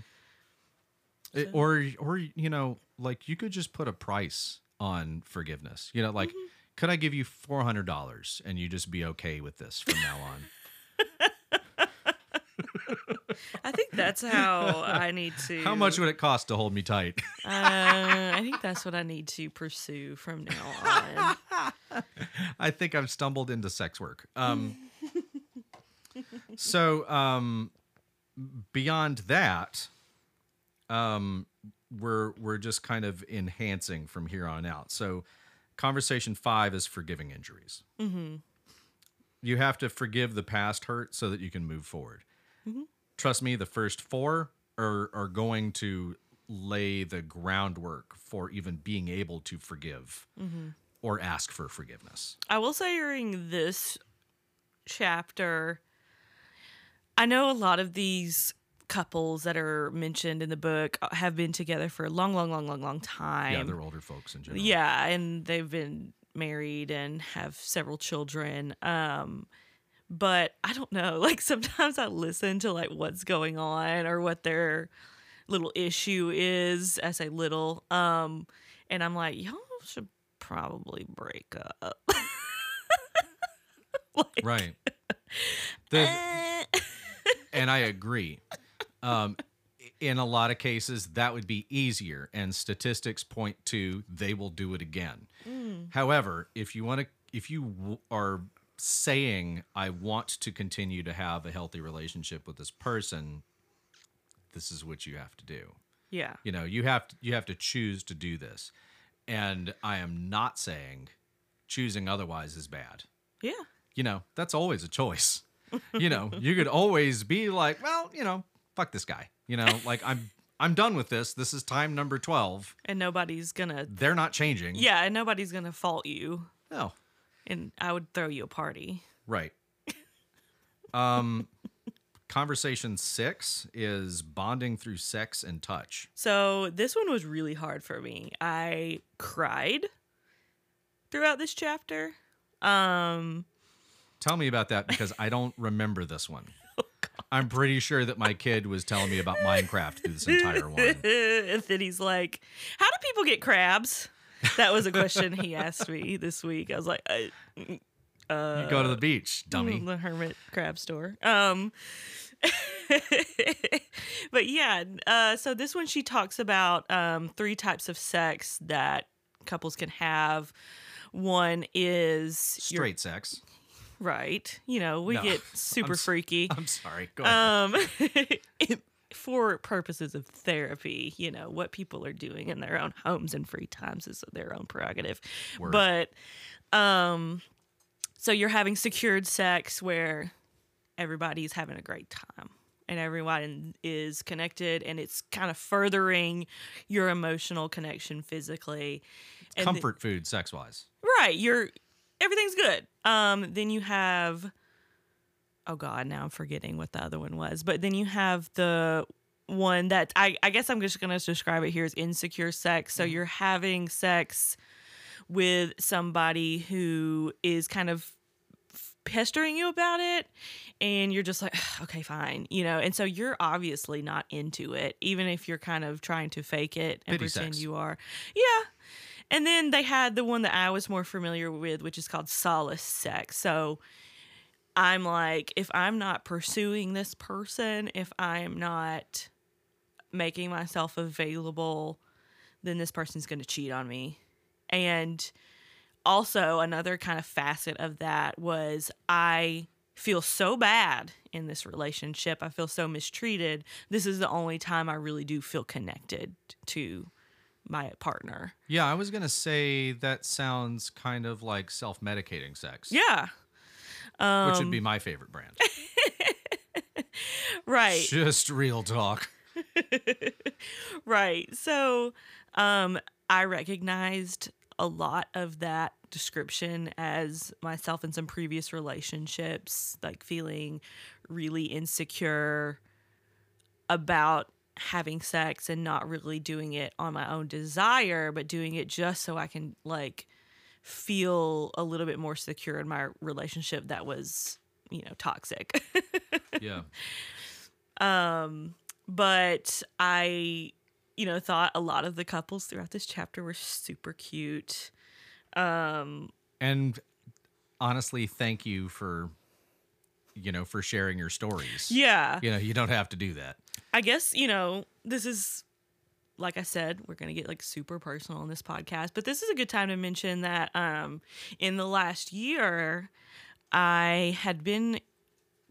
Eh, it- or or you know like you could just put a price on forgiveness. You know like mm-hmm. could i give you $400 and you just be okay with this from now on I think that's how I need <laughs> to. how much would it cost to hold me tight Uh, I think that's what I need to pursue from now on. <laughs> I think I've stumbled into sex work. Um, so um, beyond that, um, we're we're just kind of enhancing from here on out. So conversation five is forgiving injuries. Mm-hmm. You have to forgive the past hurt so that you can move forward. Trust me, the first four are are going to lay the groundwork for even being able to forgive or ask for forgiveness. I will say during this chapter, I know a lot of these couples that are mentioned in the book have been together for a long, long, long, long, long time. Yeah, they're older folks in general. Yeah, and they've been married and have several children. Um, but I don't know. <laughs> Like sometimes I listen to like what's going on or what their little issue is. I say little, um, and I'm like, y'all should probably break up. <laughs> like, Right. <laughs> The, eh. and I agree. Um, in a lot of cases, that would be easier, and statistics point to they will do it again. However, if you want to, if you w- are saying, "I want to continue to have a healthy relationship with this person," this is what you have to do. yeah, You know, you have to, you have to choose to do this, and I am not saying choosing otherwise is bad yeah, you know, that's always a choice. You know, you could always be like, well, you know, fuck this guy. You know, like I'm I'm done with this. This is time number 12. and nobody's gonna. They're not changing. Yeah, and nobody's gonna fault you, No. And I would throw you a party. Right. <laughs> Um conversation 6 is bonding through sex and touch. So this one was really hard for me. I cried throughout this chapter. Um Tell me about that because I don't remember this one. <laughs> Oh, I'm pretty sure that my kid was telling me about Minecraft through this entire one. <laughs> and then he's like, "How do people get crabs?" That was a question he asked me this week. I was like, I, you go to the beach, dummy. the hermit crab store. Um, <laughs> but yeah, uh, so this one she talks about um, three types of sex that couples can have. One is your- Straight sex. right. You know, we No, get <laughs> super I'm freaky. I'm sorry. Go ahead. um <laughs> for purposes of therapy you know what people are doing in their own homes and free times is their own prerogative Word. but um so you're having secured sex where everybody's having a great time and everyone is connected and it's kind of furthering your emotional connection physically and th- Comfort food sex wise. right you're everything's good um then you have oh god now i'm forgetting what the other one was. But then you have the one that i i guess i'm just gonna describe it here as insecure sex. So mm-hmm. you're having sex with somebody who is kind of pestering you about it and you're just like okay fine you know? And so you're obviously not into it even if you're kind of trying to fake it and Pity pretend sex. you are. Yeah. And then they had the one that I was more familiar with, which is called solace sex. So I'm like, if I'm not pursuing this person, if I'm not making myself available, then this person's going to cheat on me. And also, another kind of facet of that was I feel so bad in this relationship. I feel so mistreated. This is the only time I really do feel connected to my partner. Yeah, I was gonna say that sounds kind of like self-medicating sex. Yeah. Um, which would be my favorite brand. <laughs> right. Just real talk. <laughs> right. So, um, I recognized a lot of that description as myself in some previous relationships, like feeling really insecure about having sex and not really doing it on my own desire, but doing it just so I can like feel a little bit more secure in my relationship that was, you know, toxic. <laughs> yeah. Um, but I, you know, thought a lot of the couples throughout this chapter were super cute. Um, and honestly, thank you for, you know, for sharing your stories. Yeah. You know, you don't have to do that. I guess, you know, this is like I said, we're gonna get like super personal in this podcast, but this is a good time to mention that um in the last year I had been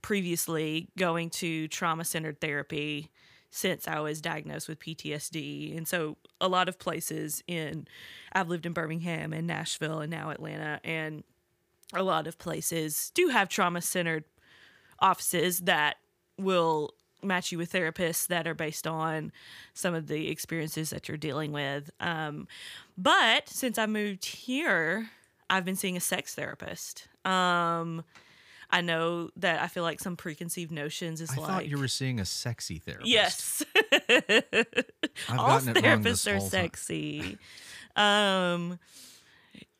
previously going to trauma centered therapy since I was diagnosed with PTSD. And so a lot of places in I've lived in Birmingham and Nashville and now Atlanta and a lot of places do have trauma centered offices that will match you with therapists that are based on some of the experiences that you're dealing with. Um, but since I moved here, I've been seeing a sex therapist. Um, I know that I feel like some preconceived notions is I like. thought you were seeing a sexy therapist. Yes. All gotten it wrong this therapists are sexy. um,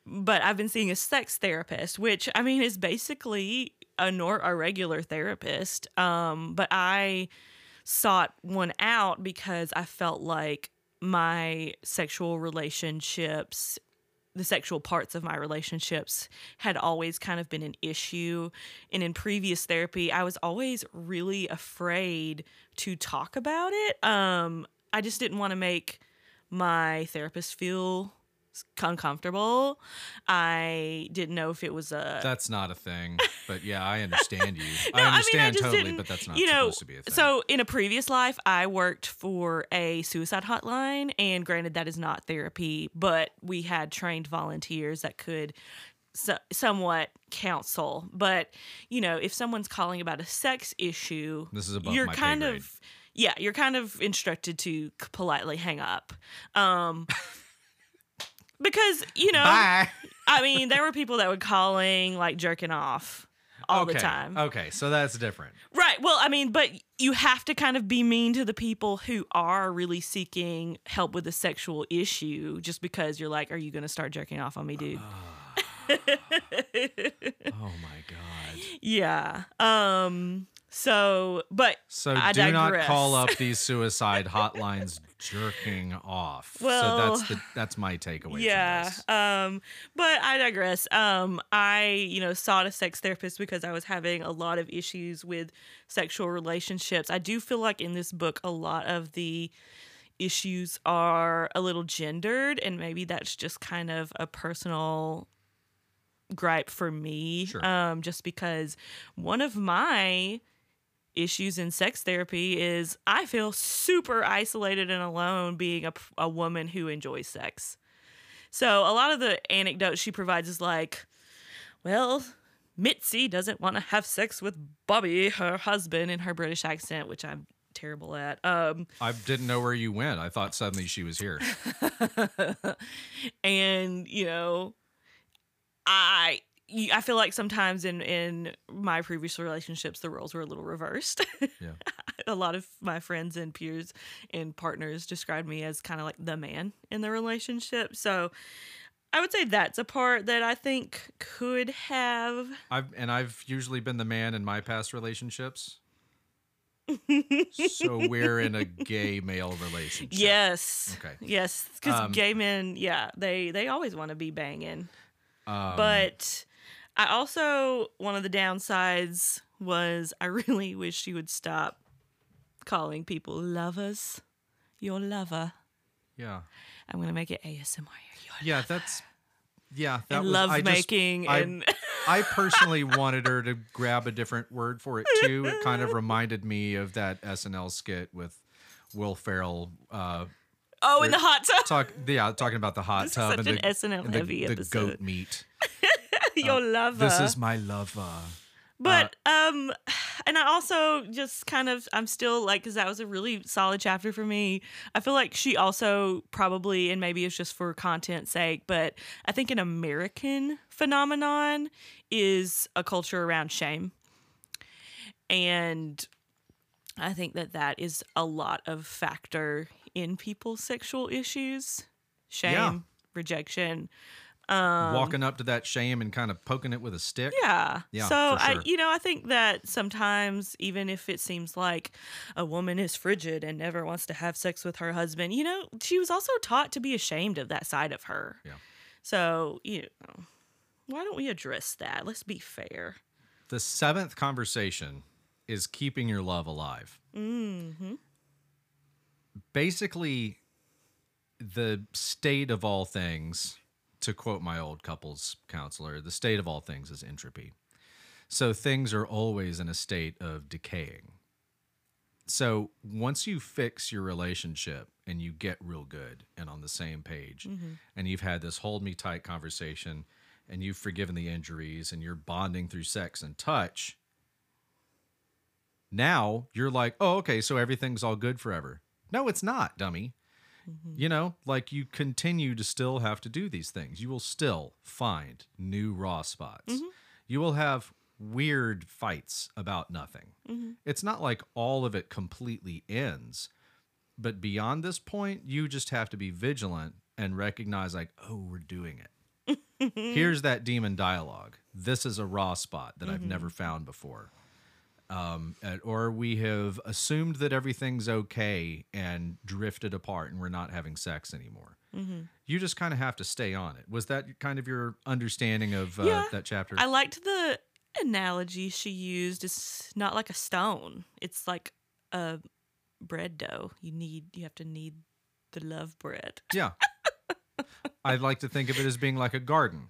but I've been seeing a sex therapist, which I mean is basically a nor a regular therapist. Um, but I sought one out because I felt like my sexual relationships the sexual parts of my relationships had always kind of been an issue. And in previous therapy, I was always really afraid to talk about it. Um, I just didn't want to make my therapist feel uncomfortable. I didn't know if it was a That's not a thing. But yeah, I understand you. <laughs> no, I understand mean, I totally, but that's not you know, supposed to be a thing. So in a previous life, I worked for a suicide hotline, and granted, that is not therapy, but we had trained volunteers that could so, somewhat counsel. But you know, if someone's calling about a sex issue, This is above you're my pay kind grade. of yeah, you're kind of instructed to politely hang up. Um, <laughs> because you know, Bye. I mean, there were people that were calling like jerking off all okay. the time. Okay, so that's different. Right. Well, I mean, but you have to kind of be mean to the people who are really seeking help with a sexual issue just because you're like, are you going to start jerking off on me, dude? <laughs> Oh my god. yeah. Um so, but So I do not call up <laughs> these suicide hotlines jerking off. Well, so that's the that's my takeaway yeah. from this. Um but I digress. Um I, you know, sought a sex therapist because I was having a lot of issues with sexual relationships. I do feel like in this book a lot of the issues are a little gendered and maybe that's just kind of a personal gripe for me Sure. um just because one of my issues in sex therapy is I feel super isolated and alone being a, a woman who enjoys sex. So a lot of the anecdotes she provides is like, well, Mitzi doesn't want to have sex with Bobby, her husband, in her British accent, which I'm terrible at. Um, I didn't know where you went. I thought suddenly she was here. <laughs> and you know i I feel like sometimes in in my previous relationships the roles were a little reversed. Yeah. <laughs> a lot of my friends and peers and partners described me as kind of like the man in the relationship. So I would say that's a part that I think could have I've and I've usually been the man in my past relationships. so we're in a <laughs> gay male relationship. yes. Okay. Yes, cuz Um, gay men, yeah, they they always want to be banging. Um, But I also one of the downsides was I <laughs> really wish you would stop calling people lovers. Your lover. Yeah. I'm gonna make it ASMR. You're Yeah, that's yeah, that and was love I making I- and <laughs> I personally wanted her to grab a different word for it too. It kind of reminded me of that SNL skit with Will Ferrell uh oh, in the hot tub. talk yeah, talking about the hot This is tub such and an the, SNL and the, heavy the episode. goat meat. <laughs> Your lover. This is my lover. But um <sighs> and I also just kind of I'm still like cuz that was a really solid chapter for me. I feel like she also probably and maybe it's just for content's sake, but I think an American phenomenon is a culture around shame. And I think that that is a lot of factor in people's sexual issues. Shame, Yeah. rejection. Um, Walking up to that shame and kind of poking it with a stick. yeah. Yeah, So for I, you know, I think that sometimes, even if it seems like a woman is frigid and never wants to have sex with her husband, you know, she was also taught to be ashamed of that side of her. Yeah. So you know, why don't we address that? Let's be fair. The seventh conversation is keeping your love alive. hmm Basically, the state of all things, to quote my old couples counselor, the state of all things is entropy. So things are always in a state of decaying. So once you fix your relationship and you get real good and on the same page, mm-hmm. and you've had this hold me tight conversation and you've forgiven the injuries and you're bonding through sex and touch, now you're like, oh, okay, so everything's all good forever. No, it's not, dummy. Mm-hmm. You know, like you continue to still have to do these things. You will still find new raw spots. Mm-hmm. You will have weird fights about nothing. Mm-hmm. It's not like all of it completely ends, but beyond this point, you just have to be vigilant and recognize, like, oh, we're doing it. <laughs> Here's that demon dialogue. This is a raw spot that I've never found before. Um, or we have assumed that everything's okay and drifted apart and we're not having sex anymore. You just kind of have to stay on it. Was that kind of your understanding of uh, Yeah. that chapter? I liked the analogy she used. It's not like a stone. It's like a bread dough. You knead. You have to knead the love bread. Yeah. <laughs> I'd like to think of it as being like a garden.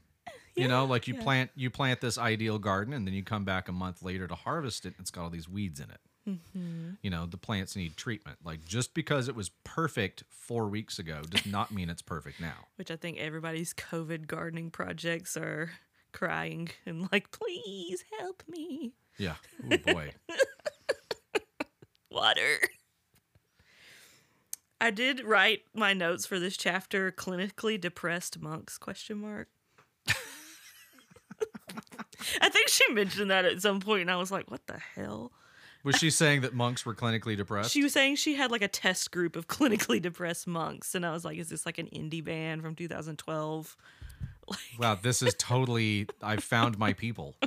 You know, like you yeah. plant you plant this ideal garden and then you come back a month later to harvest it and it's got all these weeds in it. Mm-hmm. You know, the plants need treatment. Like just because it was perfect 4 weeks ago does not mean it's perfect now. <laughs> which I think everybody's COVID gardening projects are crying and like, please help me. Yeah. <laughs> Oh boy. Water. I did write my notes for this chapter clinically depressed monks question mark. I think she mentioned that at some point and I was like, what the hell? Was she saying that monks were clinically depressed? She was saying she had like a test group of <laughs> clinically depressed monks and I was like, is this like an indie band from 2012? wow, this is totally I found my people. <laughs>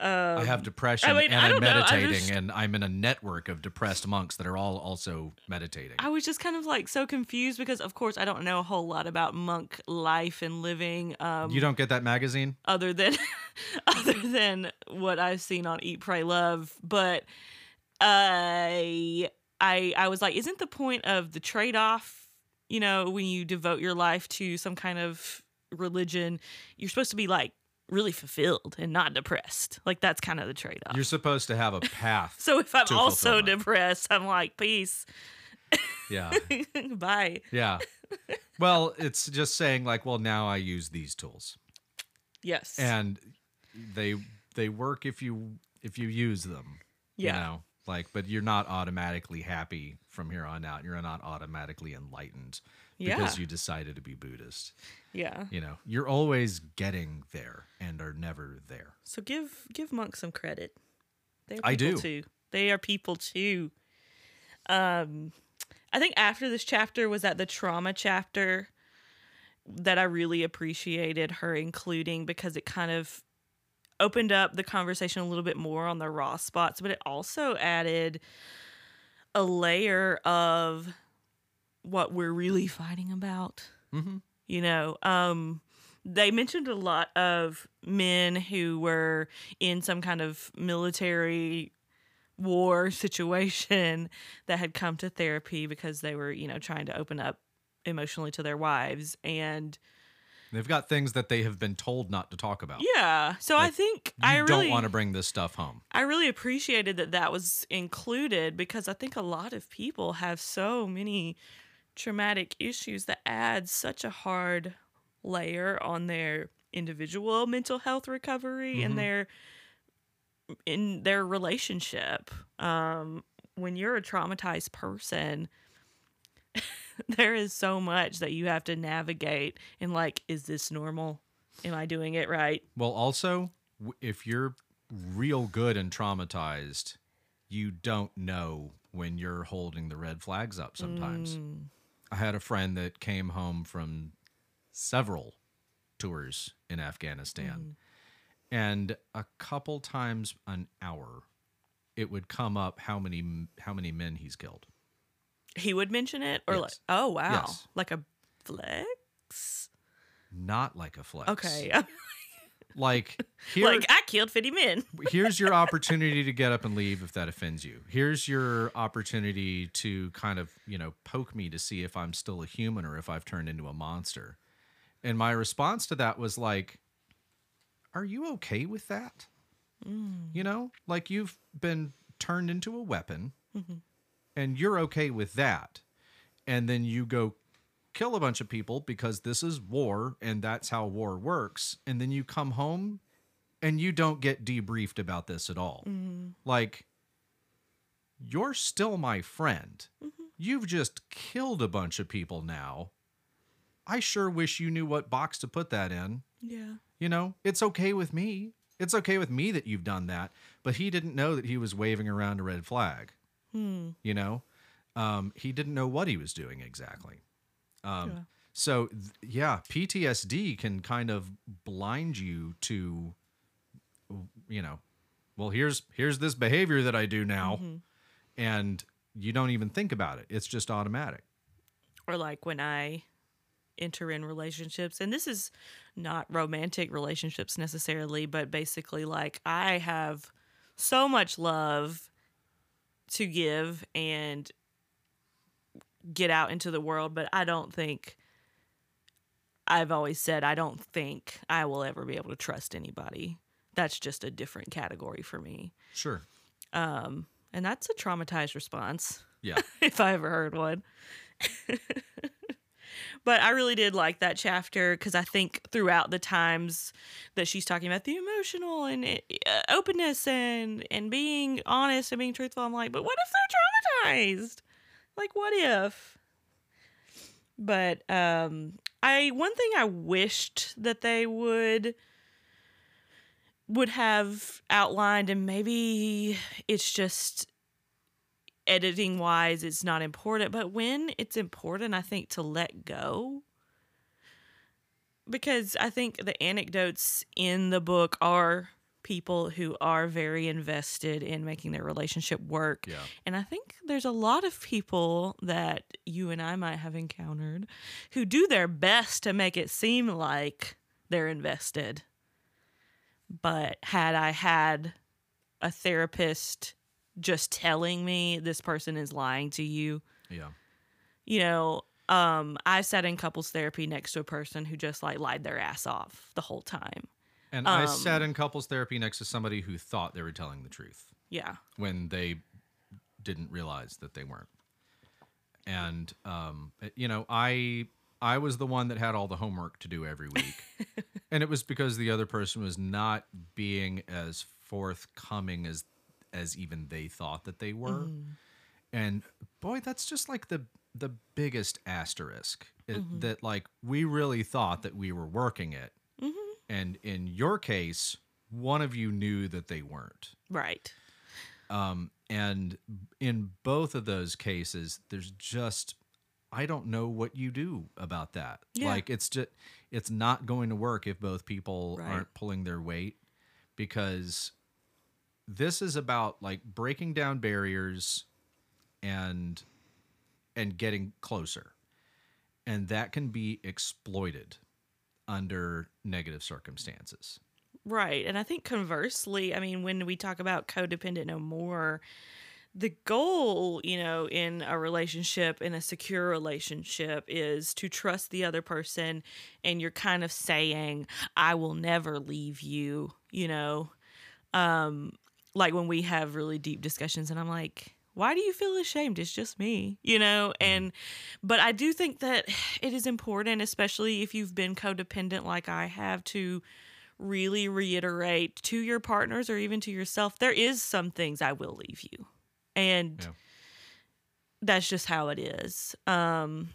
I have depression Um, I mean, and I'm don't know, I meditating just- and I'm in a network of depressed monks that are all also meditating. I was just kind of like so confused because, of course, I don't know a whole lot about monk life and living, um, you don't get that magazine? other than <laughs> other than what I've seen on Eat, Pray, Love. But I I I was like, isn't the point of the trade off? You know, when you devote your life to some kind of religion, you're supposed to be like really fulfilled and not depressed. Like that's kind of the trade off. You're supposed to have a path. <laughs> So if I'm also depressed, I'm like, peace, yeah. <laughs> bye. Yeah. Well, it's just saying like, well, now I use these tools. Yes. And they they work if you if you use them. Yeah. You know, like but you're not automatically happy from here on out. You're not automatically enlightened because you decided to be Buddhist. yeah. You know, you're always getting there and are never there. So give give monks some credit. They're I do. too. They are people too. Um, I think after this chapter was that the trauma chapter that I really appreciated her including because it kind of opened up the conversation a little bit more on the raw spots, but it also added a layer of what we're really fighting about Mm-hmm. you know um they mentioned a lot of men who were in some kind of military war <laughs> situation that had come to therapy because they were, you know, trying to open up emotionally to their wives and They've got things that they have been told not to talk about. yeah. So I think You I don't want to bring this stuff home. I really appreciated that that was included because I think a lot of people have so many traumatic issues that adds such a hard layer on their individual mental health recovery Mhm. and their in their relationship. Um, when you're a traumatized person, <laughs> there is so much that you have to navigate and like, is this normal? Am I doing it right? Well, also, if you're real good and traumatized, you don't know when you're holding the red flags up sometimes. Mm. I had a friend that came home from several tours in Afghanistan, mm-hmm. and a couple times an hour, it would come up how many how many men he's killed. He would mention it, or like, oh wow, Yes. like a flex. Not like a flex. Okay, <laughs> Like <laughs> here, like I killed fifty men. <laughs> here's your opportunity to get up and leave if that offends you. Here's your opportunity to kind of, you know, poke me to see if I'm still a human or if I've turned into a monster. And my response to that was like, are you okay with that? Mm. You know, like you've been turned into a weapon mm-hmm. and you're okay with that. And then you go kill a bunch of people because this is war and that's how war works. And then you come home and you don't get debriefed about this at all. Like, you're still my friend. You've just killed a bunch of people now. I sure wish you knew what box to put that in. Yeah, You know, it's okay with me. It's okay with me that you've done that. But he didn't know that he was waving around a red flag. Hmm. You know, um, he didn't know what he was doing exactly. Um, Yeah. So, th- yeah, PTSD can kind of blind you to, you know, well, here's here's this behavior that I do now, Mm-hmm. and you don't even think about it. It's just automatic. or like when I enter in relationships, and this is not romantic relationships necessarily, but basically like I have so much love to give and get out into the world, but I don't think I've always said I don't think I will ever be able to trust anybody. That's just a different category for me. Sure. Um, and that's a traumatized response Yeah. <laughs> if I ever heard one. <laughs> but I really did like that chapter because I think throughout the times that she's talking about the emotional and uh, openness and and being honest and being truthful, I'm like, but what if they're traumatized? Like, what if? But um, I one thing I wished that they would would have outlined, and maybe it's just editing wise it's not important but when it's important i think to let go because i think the anecdotes in the book are people who are very invested in making their relationship work Yeah. and i think there's a lot of people that you and i might have encountered who do their best to make it seem like they're invested but had i had a therapist just telling me this person is lying to you. Yeah. You know, um, I sat in couples therapy next to a person who just like lied their ass off the whole time. And I Um, sat in couples therapy next to somebody who thought they were telling the truth. Yeah. when they didn't realize that they weren't. And um, you know, I I was the one that had all the homework to do every week, <laughs> and it was because the other person was not being as forthcoming as as even they thought that they were. And boy, that's just like the the biggest asterisk it- that like we really thought that we were working it, and in your case, one of you knew that they weren't. Right. Um, and in both of those cases, there's just I don't know what you do about that. Yeah. Like it's just it's not going to work if both people Right. aren't pulling their weight because this is about like breaking down barriers and and getting closer. And that can be exploited under negative circumstances. Right. And I think conversely, I mean, when we talk about codependent no more, the goal, you know, in a relationship, in a secure relationship, is to trust the other person. And you're kind of saying, I will never leave you, you know. Um, like when we have really deep discussions, and I'm like, why do you feel ashamed? It's just me, you know? And, but I do think that <sighs> it is important, especially if you've been codependent like I have, to really reiterate to your partners or even to yourself there is some things I will leave you. And Yeah. that's just how it is. Um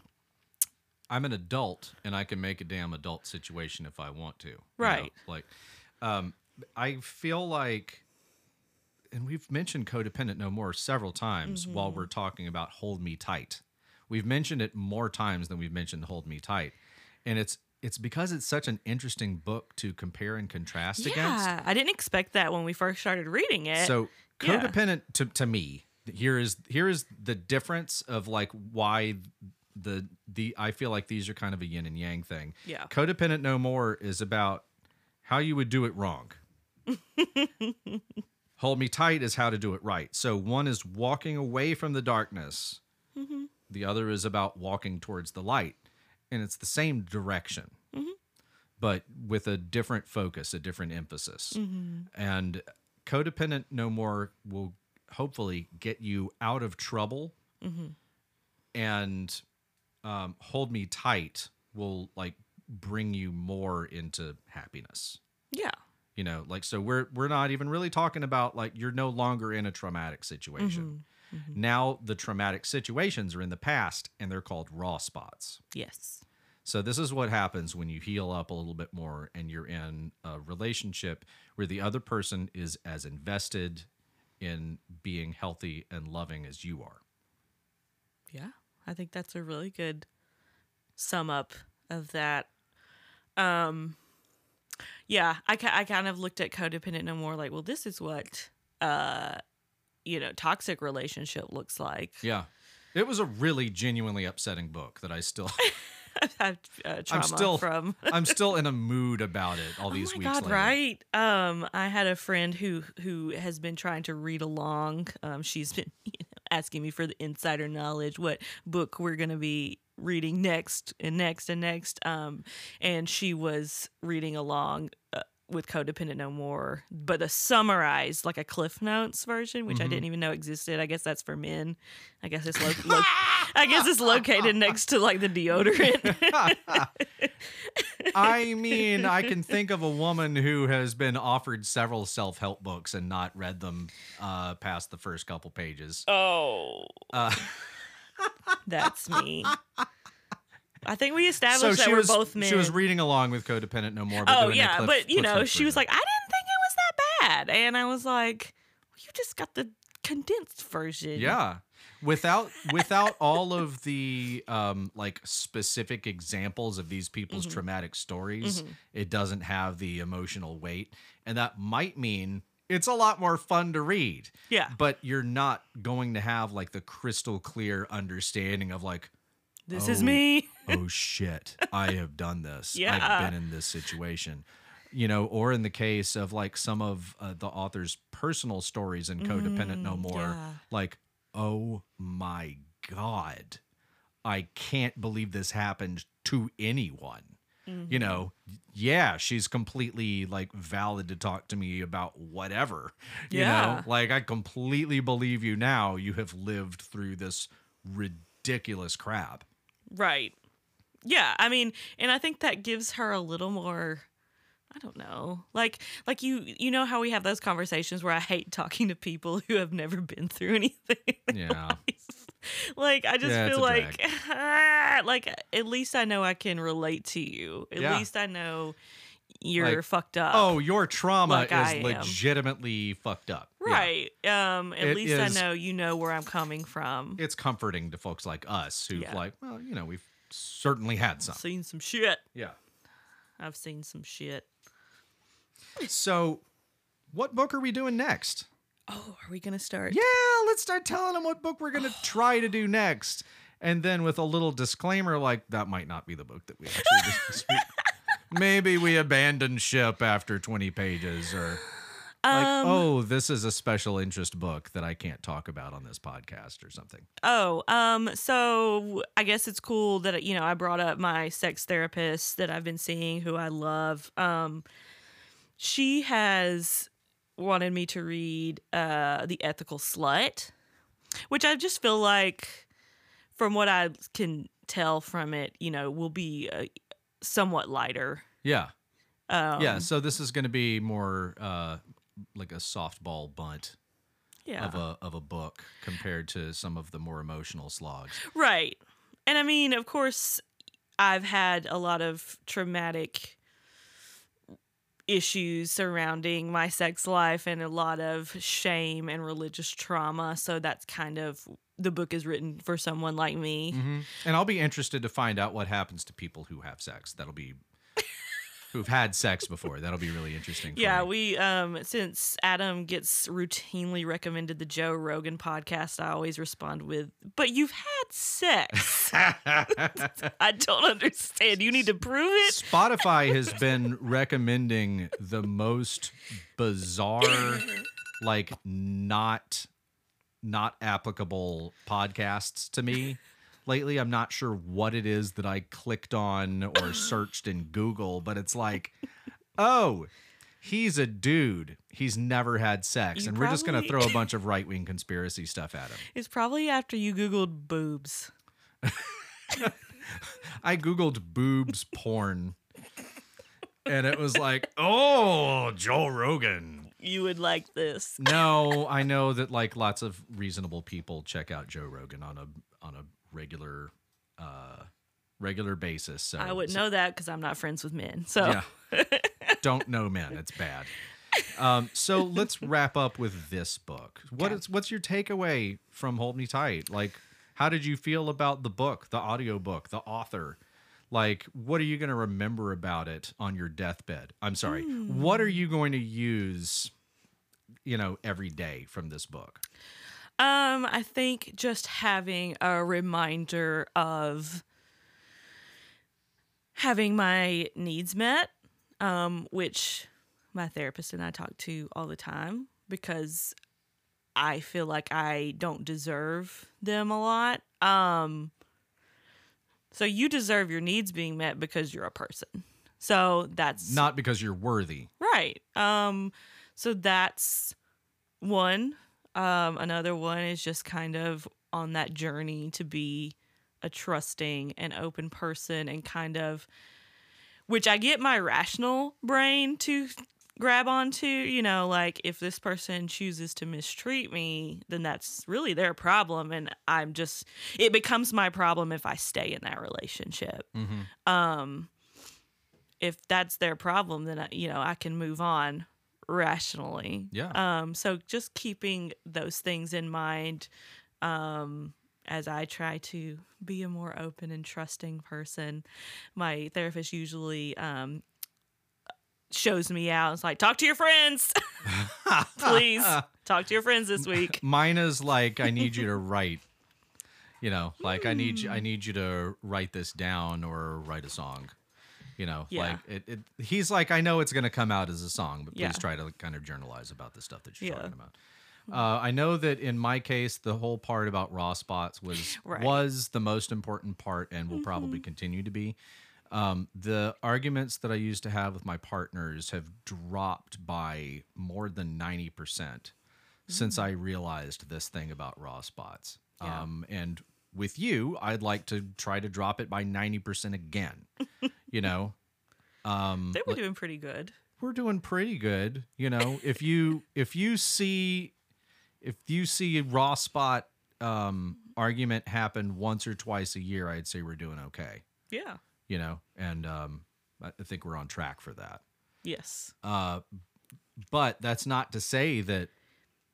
I'm an adult and I can make a damn adult situation if I want to. you know? Right. Like, um, I feel like, and we've mentioned codependent no more several times while Mm-hmm. we're talking about hold me tight. We've mentioned it more times than we've mentioned hold me tight, and it's it's because it's such an interesting book to compare and contrast against. yeah, I didn't expect that when we first started reading it. So yeah. codependent to, to me, here is here is the difference of like why the the I feel like these are kind of a yin and yang thing. Yeah. Codependent no more is about how you would do it wrong. <laughs> Hold me tight is how to do it right. So one is walking away from the darkness. Mm-hmm. The other is about walking towards the light. And it's the same direction. But with a different focus, a different emphasis. And codependent no more will hopefully get you out of trouble and um, hold me tight will like bring you more into happiness yeah. You know like so we're we're not even really talking about like you're no longer in a traumatic situation now the traumatic situations are in the past and they're called raw spots Yes. so this is what happens when you heal up a little bit more and you're in a relationship where the other person is as invested in being healthy and loving as you are Yeah, I think that's a really good sum up of that. Um, yeah, I, I kind of looked at codependent no more like, well, this is what, uh, you know, toxic relationship looks like. yeah it was a really genuinely upsetting book that i still <laughs> had uh, trauma still- from. <laughs> i'm still in a <laughs> mood about it all these oh weeks god later. right um i had a friend who who has been trying to read along um she's been you know, asking me for the insider knowledge what book we're going to be reading next and next and next um and she was reading along uh, with codependent no more but a summarized like a cliff notes version which i didn't even know existed i guess that's for men i guess it's lo- <laughs> lo- i guess it's located next to like the deodorant <laughs> I mean, I can think of a woman who has been offered several self help books and not read them uh, past the first couple pages. Oh. Uh, <laughs> That's me. I think we so established that she we're was both men. she was reading along with Codependent No More. But oh yeah, Cliff- but you know, she was like, I didn't think it was that bad, and I was like, well, you just got the condensed version. Yeah. Without without all of the um like specific examples of these people's Mm-hmm. traumatic stories, it doesn't have the emotional weight. And that might mean it's a lot more fun to read. Yeah. But you're not going to have like the crystal clear understanding of like, This is Oh. me. <laughs> oh shit, I have done this. Yeah. I've been in this situation. You know, or in the case of like some of uh, the author's personal stories in Codependent No More, Mm, yeah. like, oh my God, I can't believe this happened to anyone. Mm-hmm. You know, yeah, she's completely like valid to talk to me about whatever. You Yeah. know, like I completely believe you now. You have lived through this ridiculous crap. Right. Yeah, I mean, and I think that gives her a little more I don't know. Like like you you know how we have those conversations where I hate talking to people who have never been through <laughs> anything. Yeah. life. <laughs> Like I just Yeah, feel like <laughs> like at least I know I can relate to you. At Yeah. least I know you're Like, fucked up. Oh, your trauma like is legitimately fucked up. Yeah. Right. Um at It least is- I know you know where I'm coming from. It's comforting to folks like us who've Yeah. like, well, you know, we've certainly had some. seen some shit. Yeah. I've seen some shit. So, what book are we doing next? Oh, are we gonna start? Yeah, let's start telling them what book we're going <sighs> to try to do next. And then with a little disclaimer like that might not be the book that we actually <laughs> <laughs> maybe we abandon ship after 20 pages or like Um, oh this is a special interest book that i can't talk about on this podcast or something Oh, um, so I guess it's cool that you know I brought up my sex therapist that I've been seeing, who I love. Um, she has wanted me to read uh, the Ethical Slut, which I just feel like, from what I can tell from it, you know, will be uh, somewhat lighter. yeah Um, yeah so this is going to be more uh like a softball bunt yeah. of a of a book compared to some of the more emotional slogs Right. And I mean, of course, I've had a lot of traumatic issues surrounding my sex life and a lot of shame and religious trauma. So that's kind of the book is written for someone like me. hmm And I'll be interested to find out what happens to people who have sex. That'll be who've had sex before. That'll be really interesting. Yeah, me. we um since Adam gets routinely recommended the Joe Rogan podcast, I always respond with, "But you've had sex." <laughs> I don't understand. You need to prove it. Spotify has been recommending the most bizarre, like not not applicable podcasts to me lately. I'm not sure what it is that I clicked on or <laughs> searched in Google, but it's like, oh, he's a dude. He's never had sex, You and we're just gonna throw a <laughs> bunch of right wing conspiracy stuff at him. It's probably after you googled boobs. <laughs> I googled boobs porn, and it was like, oh, Joe Rogan. You would like this. No, I know that like lots of reasonable people check out Joe Rogan on a on a regular uh regular basis. So I wouldn't know that because I'm not friends with men. So Yeah. <laughs> Don't know men. It's bad. Um, so let's wrap up with this book. What Okay. is what's your takeaway from Hold Me Tight? Like, how did you feel about the book, the audio book, the author? Like, what are you going to remember about it on your deathbed? I'm sorry. What are you going to use, you know, every day from this book? Um, I think just having a reminder of having my needs met, um, which my therapist and I talk to all the time because I feel like I don't deserve them a lot. Um, so you deserve your needs being met because you're a person. So that's Not because you're worthy. Right. Um so that's one. Um another one is just kind of on that journey to be a trusting and open person and kind of which I get my rational brain to grab onto, you know, like if this person chooses to mistreat me, then that's really their problem and I'm just it becomes my problem if I stay in that relationship. Um if that's their problem then I, you know i can move on rationally Yeah. um so just keeping those things in mind um as i try to be a more open and trusting person my therapist usually um shows me out it's like talk to your friends <laughs> please talk to your friends this week Mine is like I need you to <laughs> write. You know, like I need you I need you to write this down or write a song. You know, Yeah. like it, it he's like I know it's going to come out as a song, but please Yeah. try to kind of journalize about the stuff that you're Yeah. talking about. Uh, I know that in my case, the whole part about raw spots was <laughs> Right. Mm-hmm. was the most important part, and will probably continue to be. Um, the arguments that I used to have with my partners have dropped by more than ninety percent since I realized this thing about raw spots. Mm. Yeah. Um, and with you, I'd like to try to drop it by ninety percent again. you know, <laughs> um, they were doing pretty good we're doing pretty good. You know, if you <laughs> if you see if you see a raw spot um, argument happen once or twice a year, I'd say we're doing okay. yeah You know, and um, I I think we're on track for that. yes Uh, but that's not to say that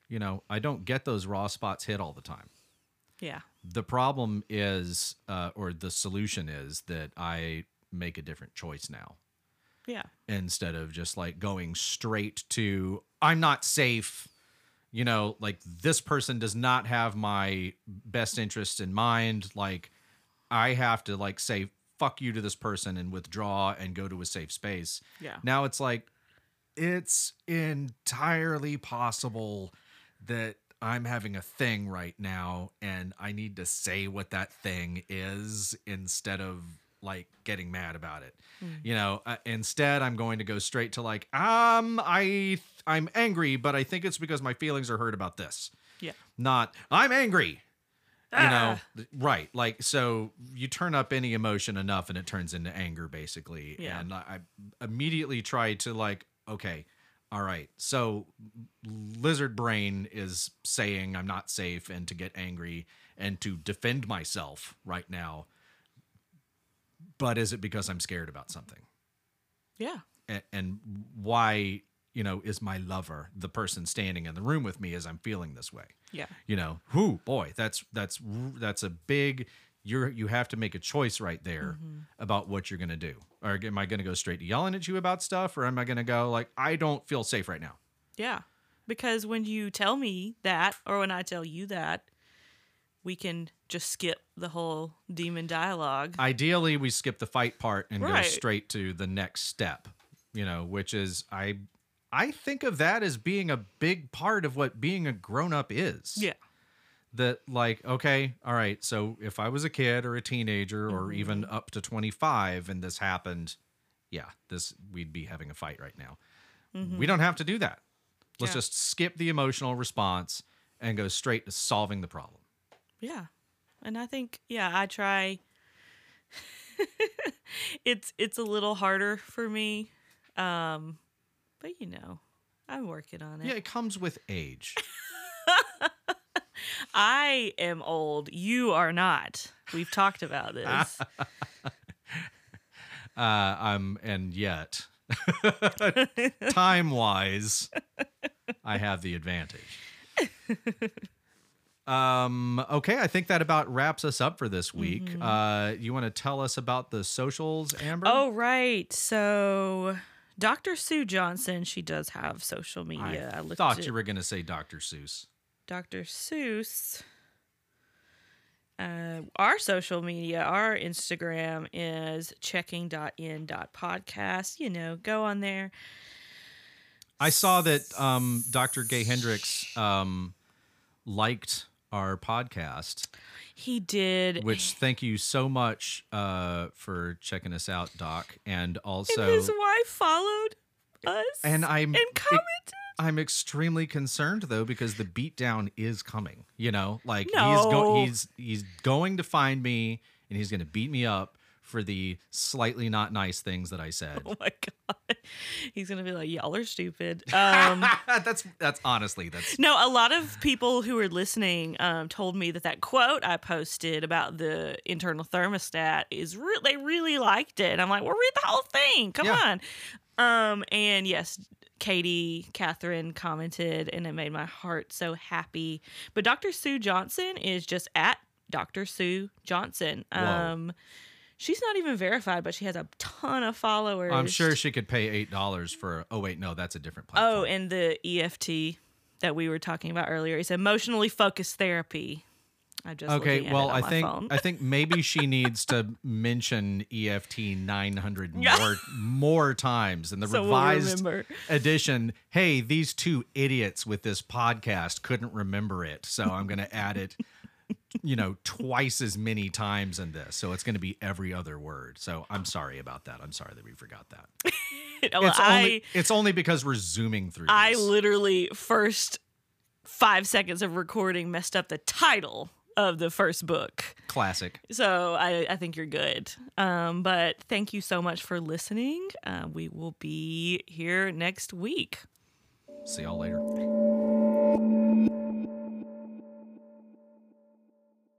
you know I don't get those raw spots hit all the time. Yeah The problem is, uh, or the solution is that I make a different choice now yeah instead of just like going straight to I'm not safe. You know, like this person does not have my best interests in mind. Like I have to like say fuck you to this person and withdraw and go to a safe space. Yeah. Now it's like it's entirely possible that I'm having a thing right now and I need to say what that thing is instead of like getting mad about it. You know, uh, instead I'm going to go straight to like um I I'm angry but I think it's because my feelings are hurt about this. Yeah. Not I'm angry. You know, Ah. right? Like so you turn up any emotion enough and it turns into anger basically. Yeah. And I I immediately try to like okay, all right. So lizard brain is saying I'm not safe and to get angry and to defend myself right now. But is it because I'm scared about something? Yeah. and, and why you know is my lover the person standing in the room with me as i'm feeling this way Yeah. you know who boy that's that's that's a big you're you have to make a choice right there mm-hmm. about what you're going to do or am i going to go straight to yelling at you about stuff or am i going to go like i don't feel safe right now Yeah. Because when you tell me that, or when I tell you that, we can just skip the whole demon dialogue. ideally we skip the fight part and go straight to the next step you know which is i i think of that as being a big part of what being a grown-up is yeah. That like okay all right so if i was a kid or a teenager or even up to 25 and this happened yeah this we'd be having a fight right now we don't have to do that let's Yeah. just skip the emotional response and go straight to solving the problem Yeah. And I think yeah, I try <laughs> it's it's a little harder for me. Um but you know, I'm working on it. yeah it comes with age <laughs> I am old. You are not. We've talked about this. <laughs> uh um and yet <laughs> time wise i have the advantage <laughs> um okay i think that about wraps us up for this week uh you want to tell us about the socials amber oh right. So Dr. Sue Johnson, she does have social media. I, i thought at you were going to say dr seuss Dr. Seuss. Uh, our social media, our Instagram is checking.in.podcast. You know, go on there. i saw that um dr gay hendricks um liked our podcast He did. which thank you so much uh for checking us out doc and also and his wife followed us and i'm and commented. I'm extremely concerned though because the beatdown is coming. You know, like he's No. going he's he's going to find me and he's going to beat me up for the slightly not nice things that I said. <laughs> oh my god, he's gonna be like, y'all are stupid. <laughs> Um, that's that's honestly that's No, a lot of people who were listening um, told me that that quote I posted about the internal thermostat is re- they really liked it. And I'm like, well, read the whole thing. Come Yeah. on. Um, and yes, Katie, Catherine commented, and it made my heart so happy. But Dr. Sue Johnson is just at Dr. Sue Johnson. Um, she's not even verified, but she has a ton of followers. I'm sure she could pay eight dollars for. Oh wait, no, that's a different platform. Oh, and the EFT that we were talking about earlier is emotionally focused therapy. I'm just okay. Well, I think phone. I think maybe <laughs> she needs to mention EFT 900 more more times in the So we'll revised edition. Hey, these two idiots with this podcast couldn't remember it, so I'm going to add it. You know, twice as many times in this, so it's going to be every other word. So I'm sorry about that. I'm sorry that we forgot that. <laughs> well, it's I only it's only because we're zooming through. I these. literally first five seconds of recording messed up the title of the first book. classic. So I, I think you're good. Um, but thank you so much for listening. Uh, we will be here next week. See y'all later.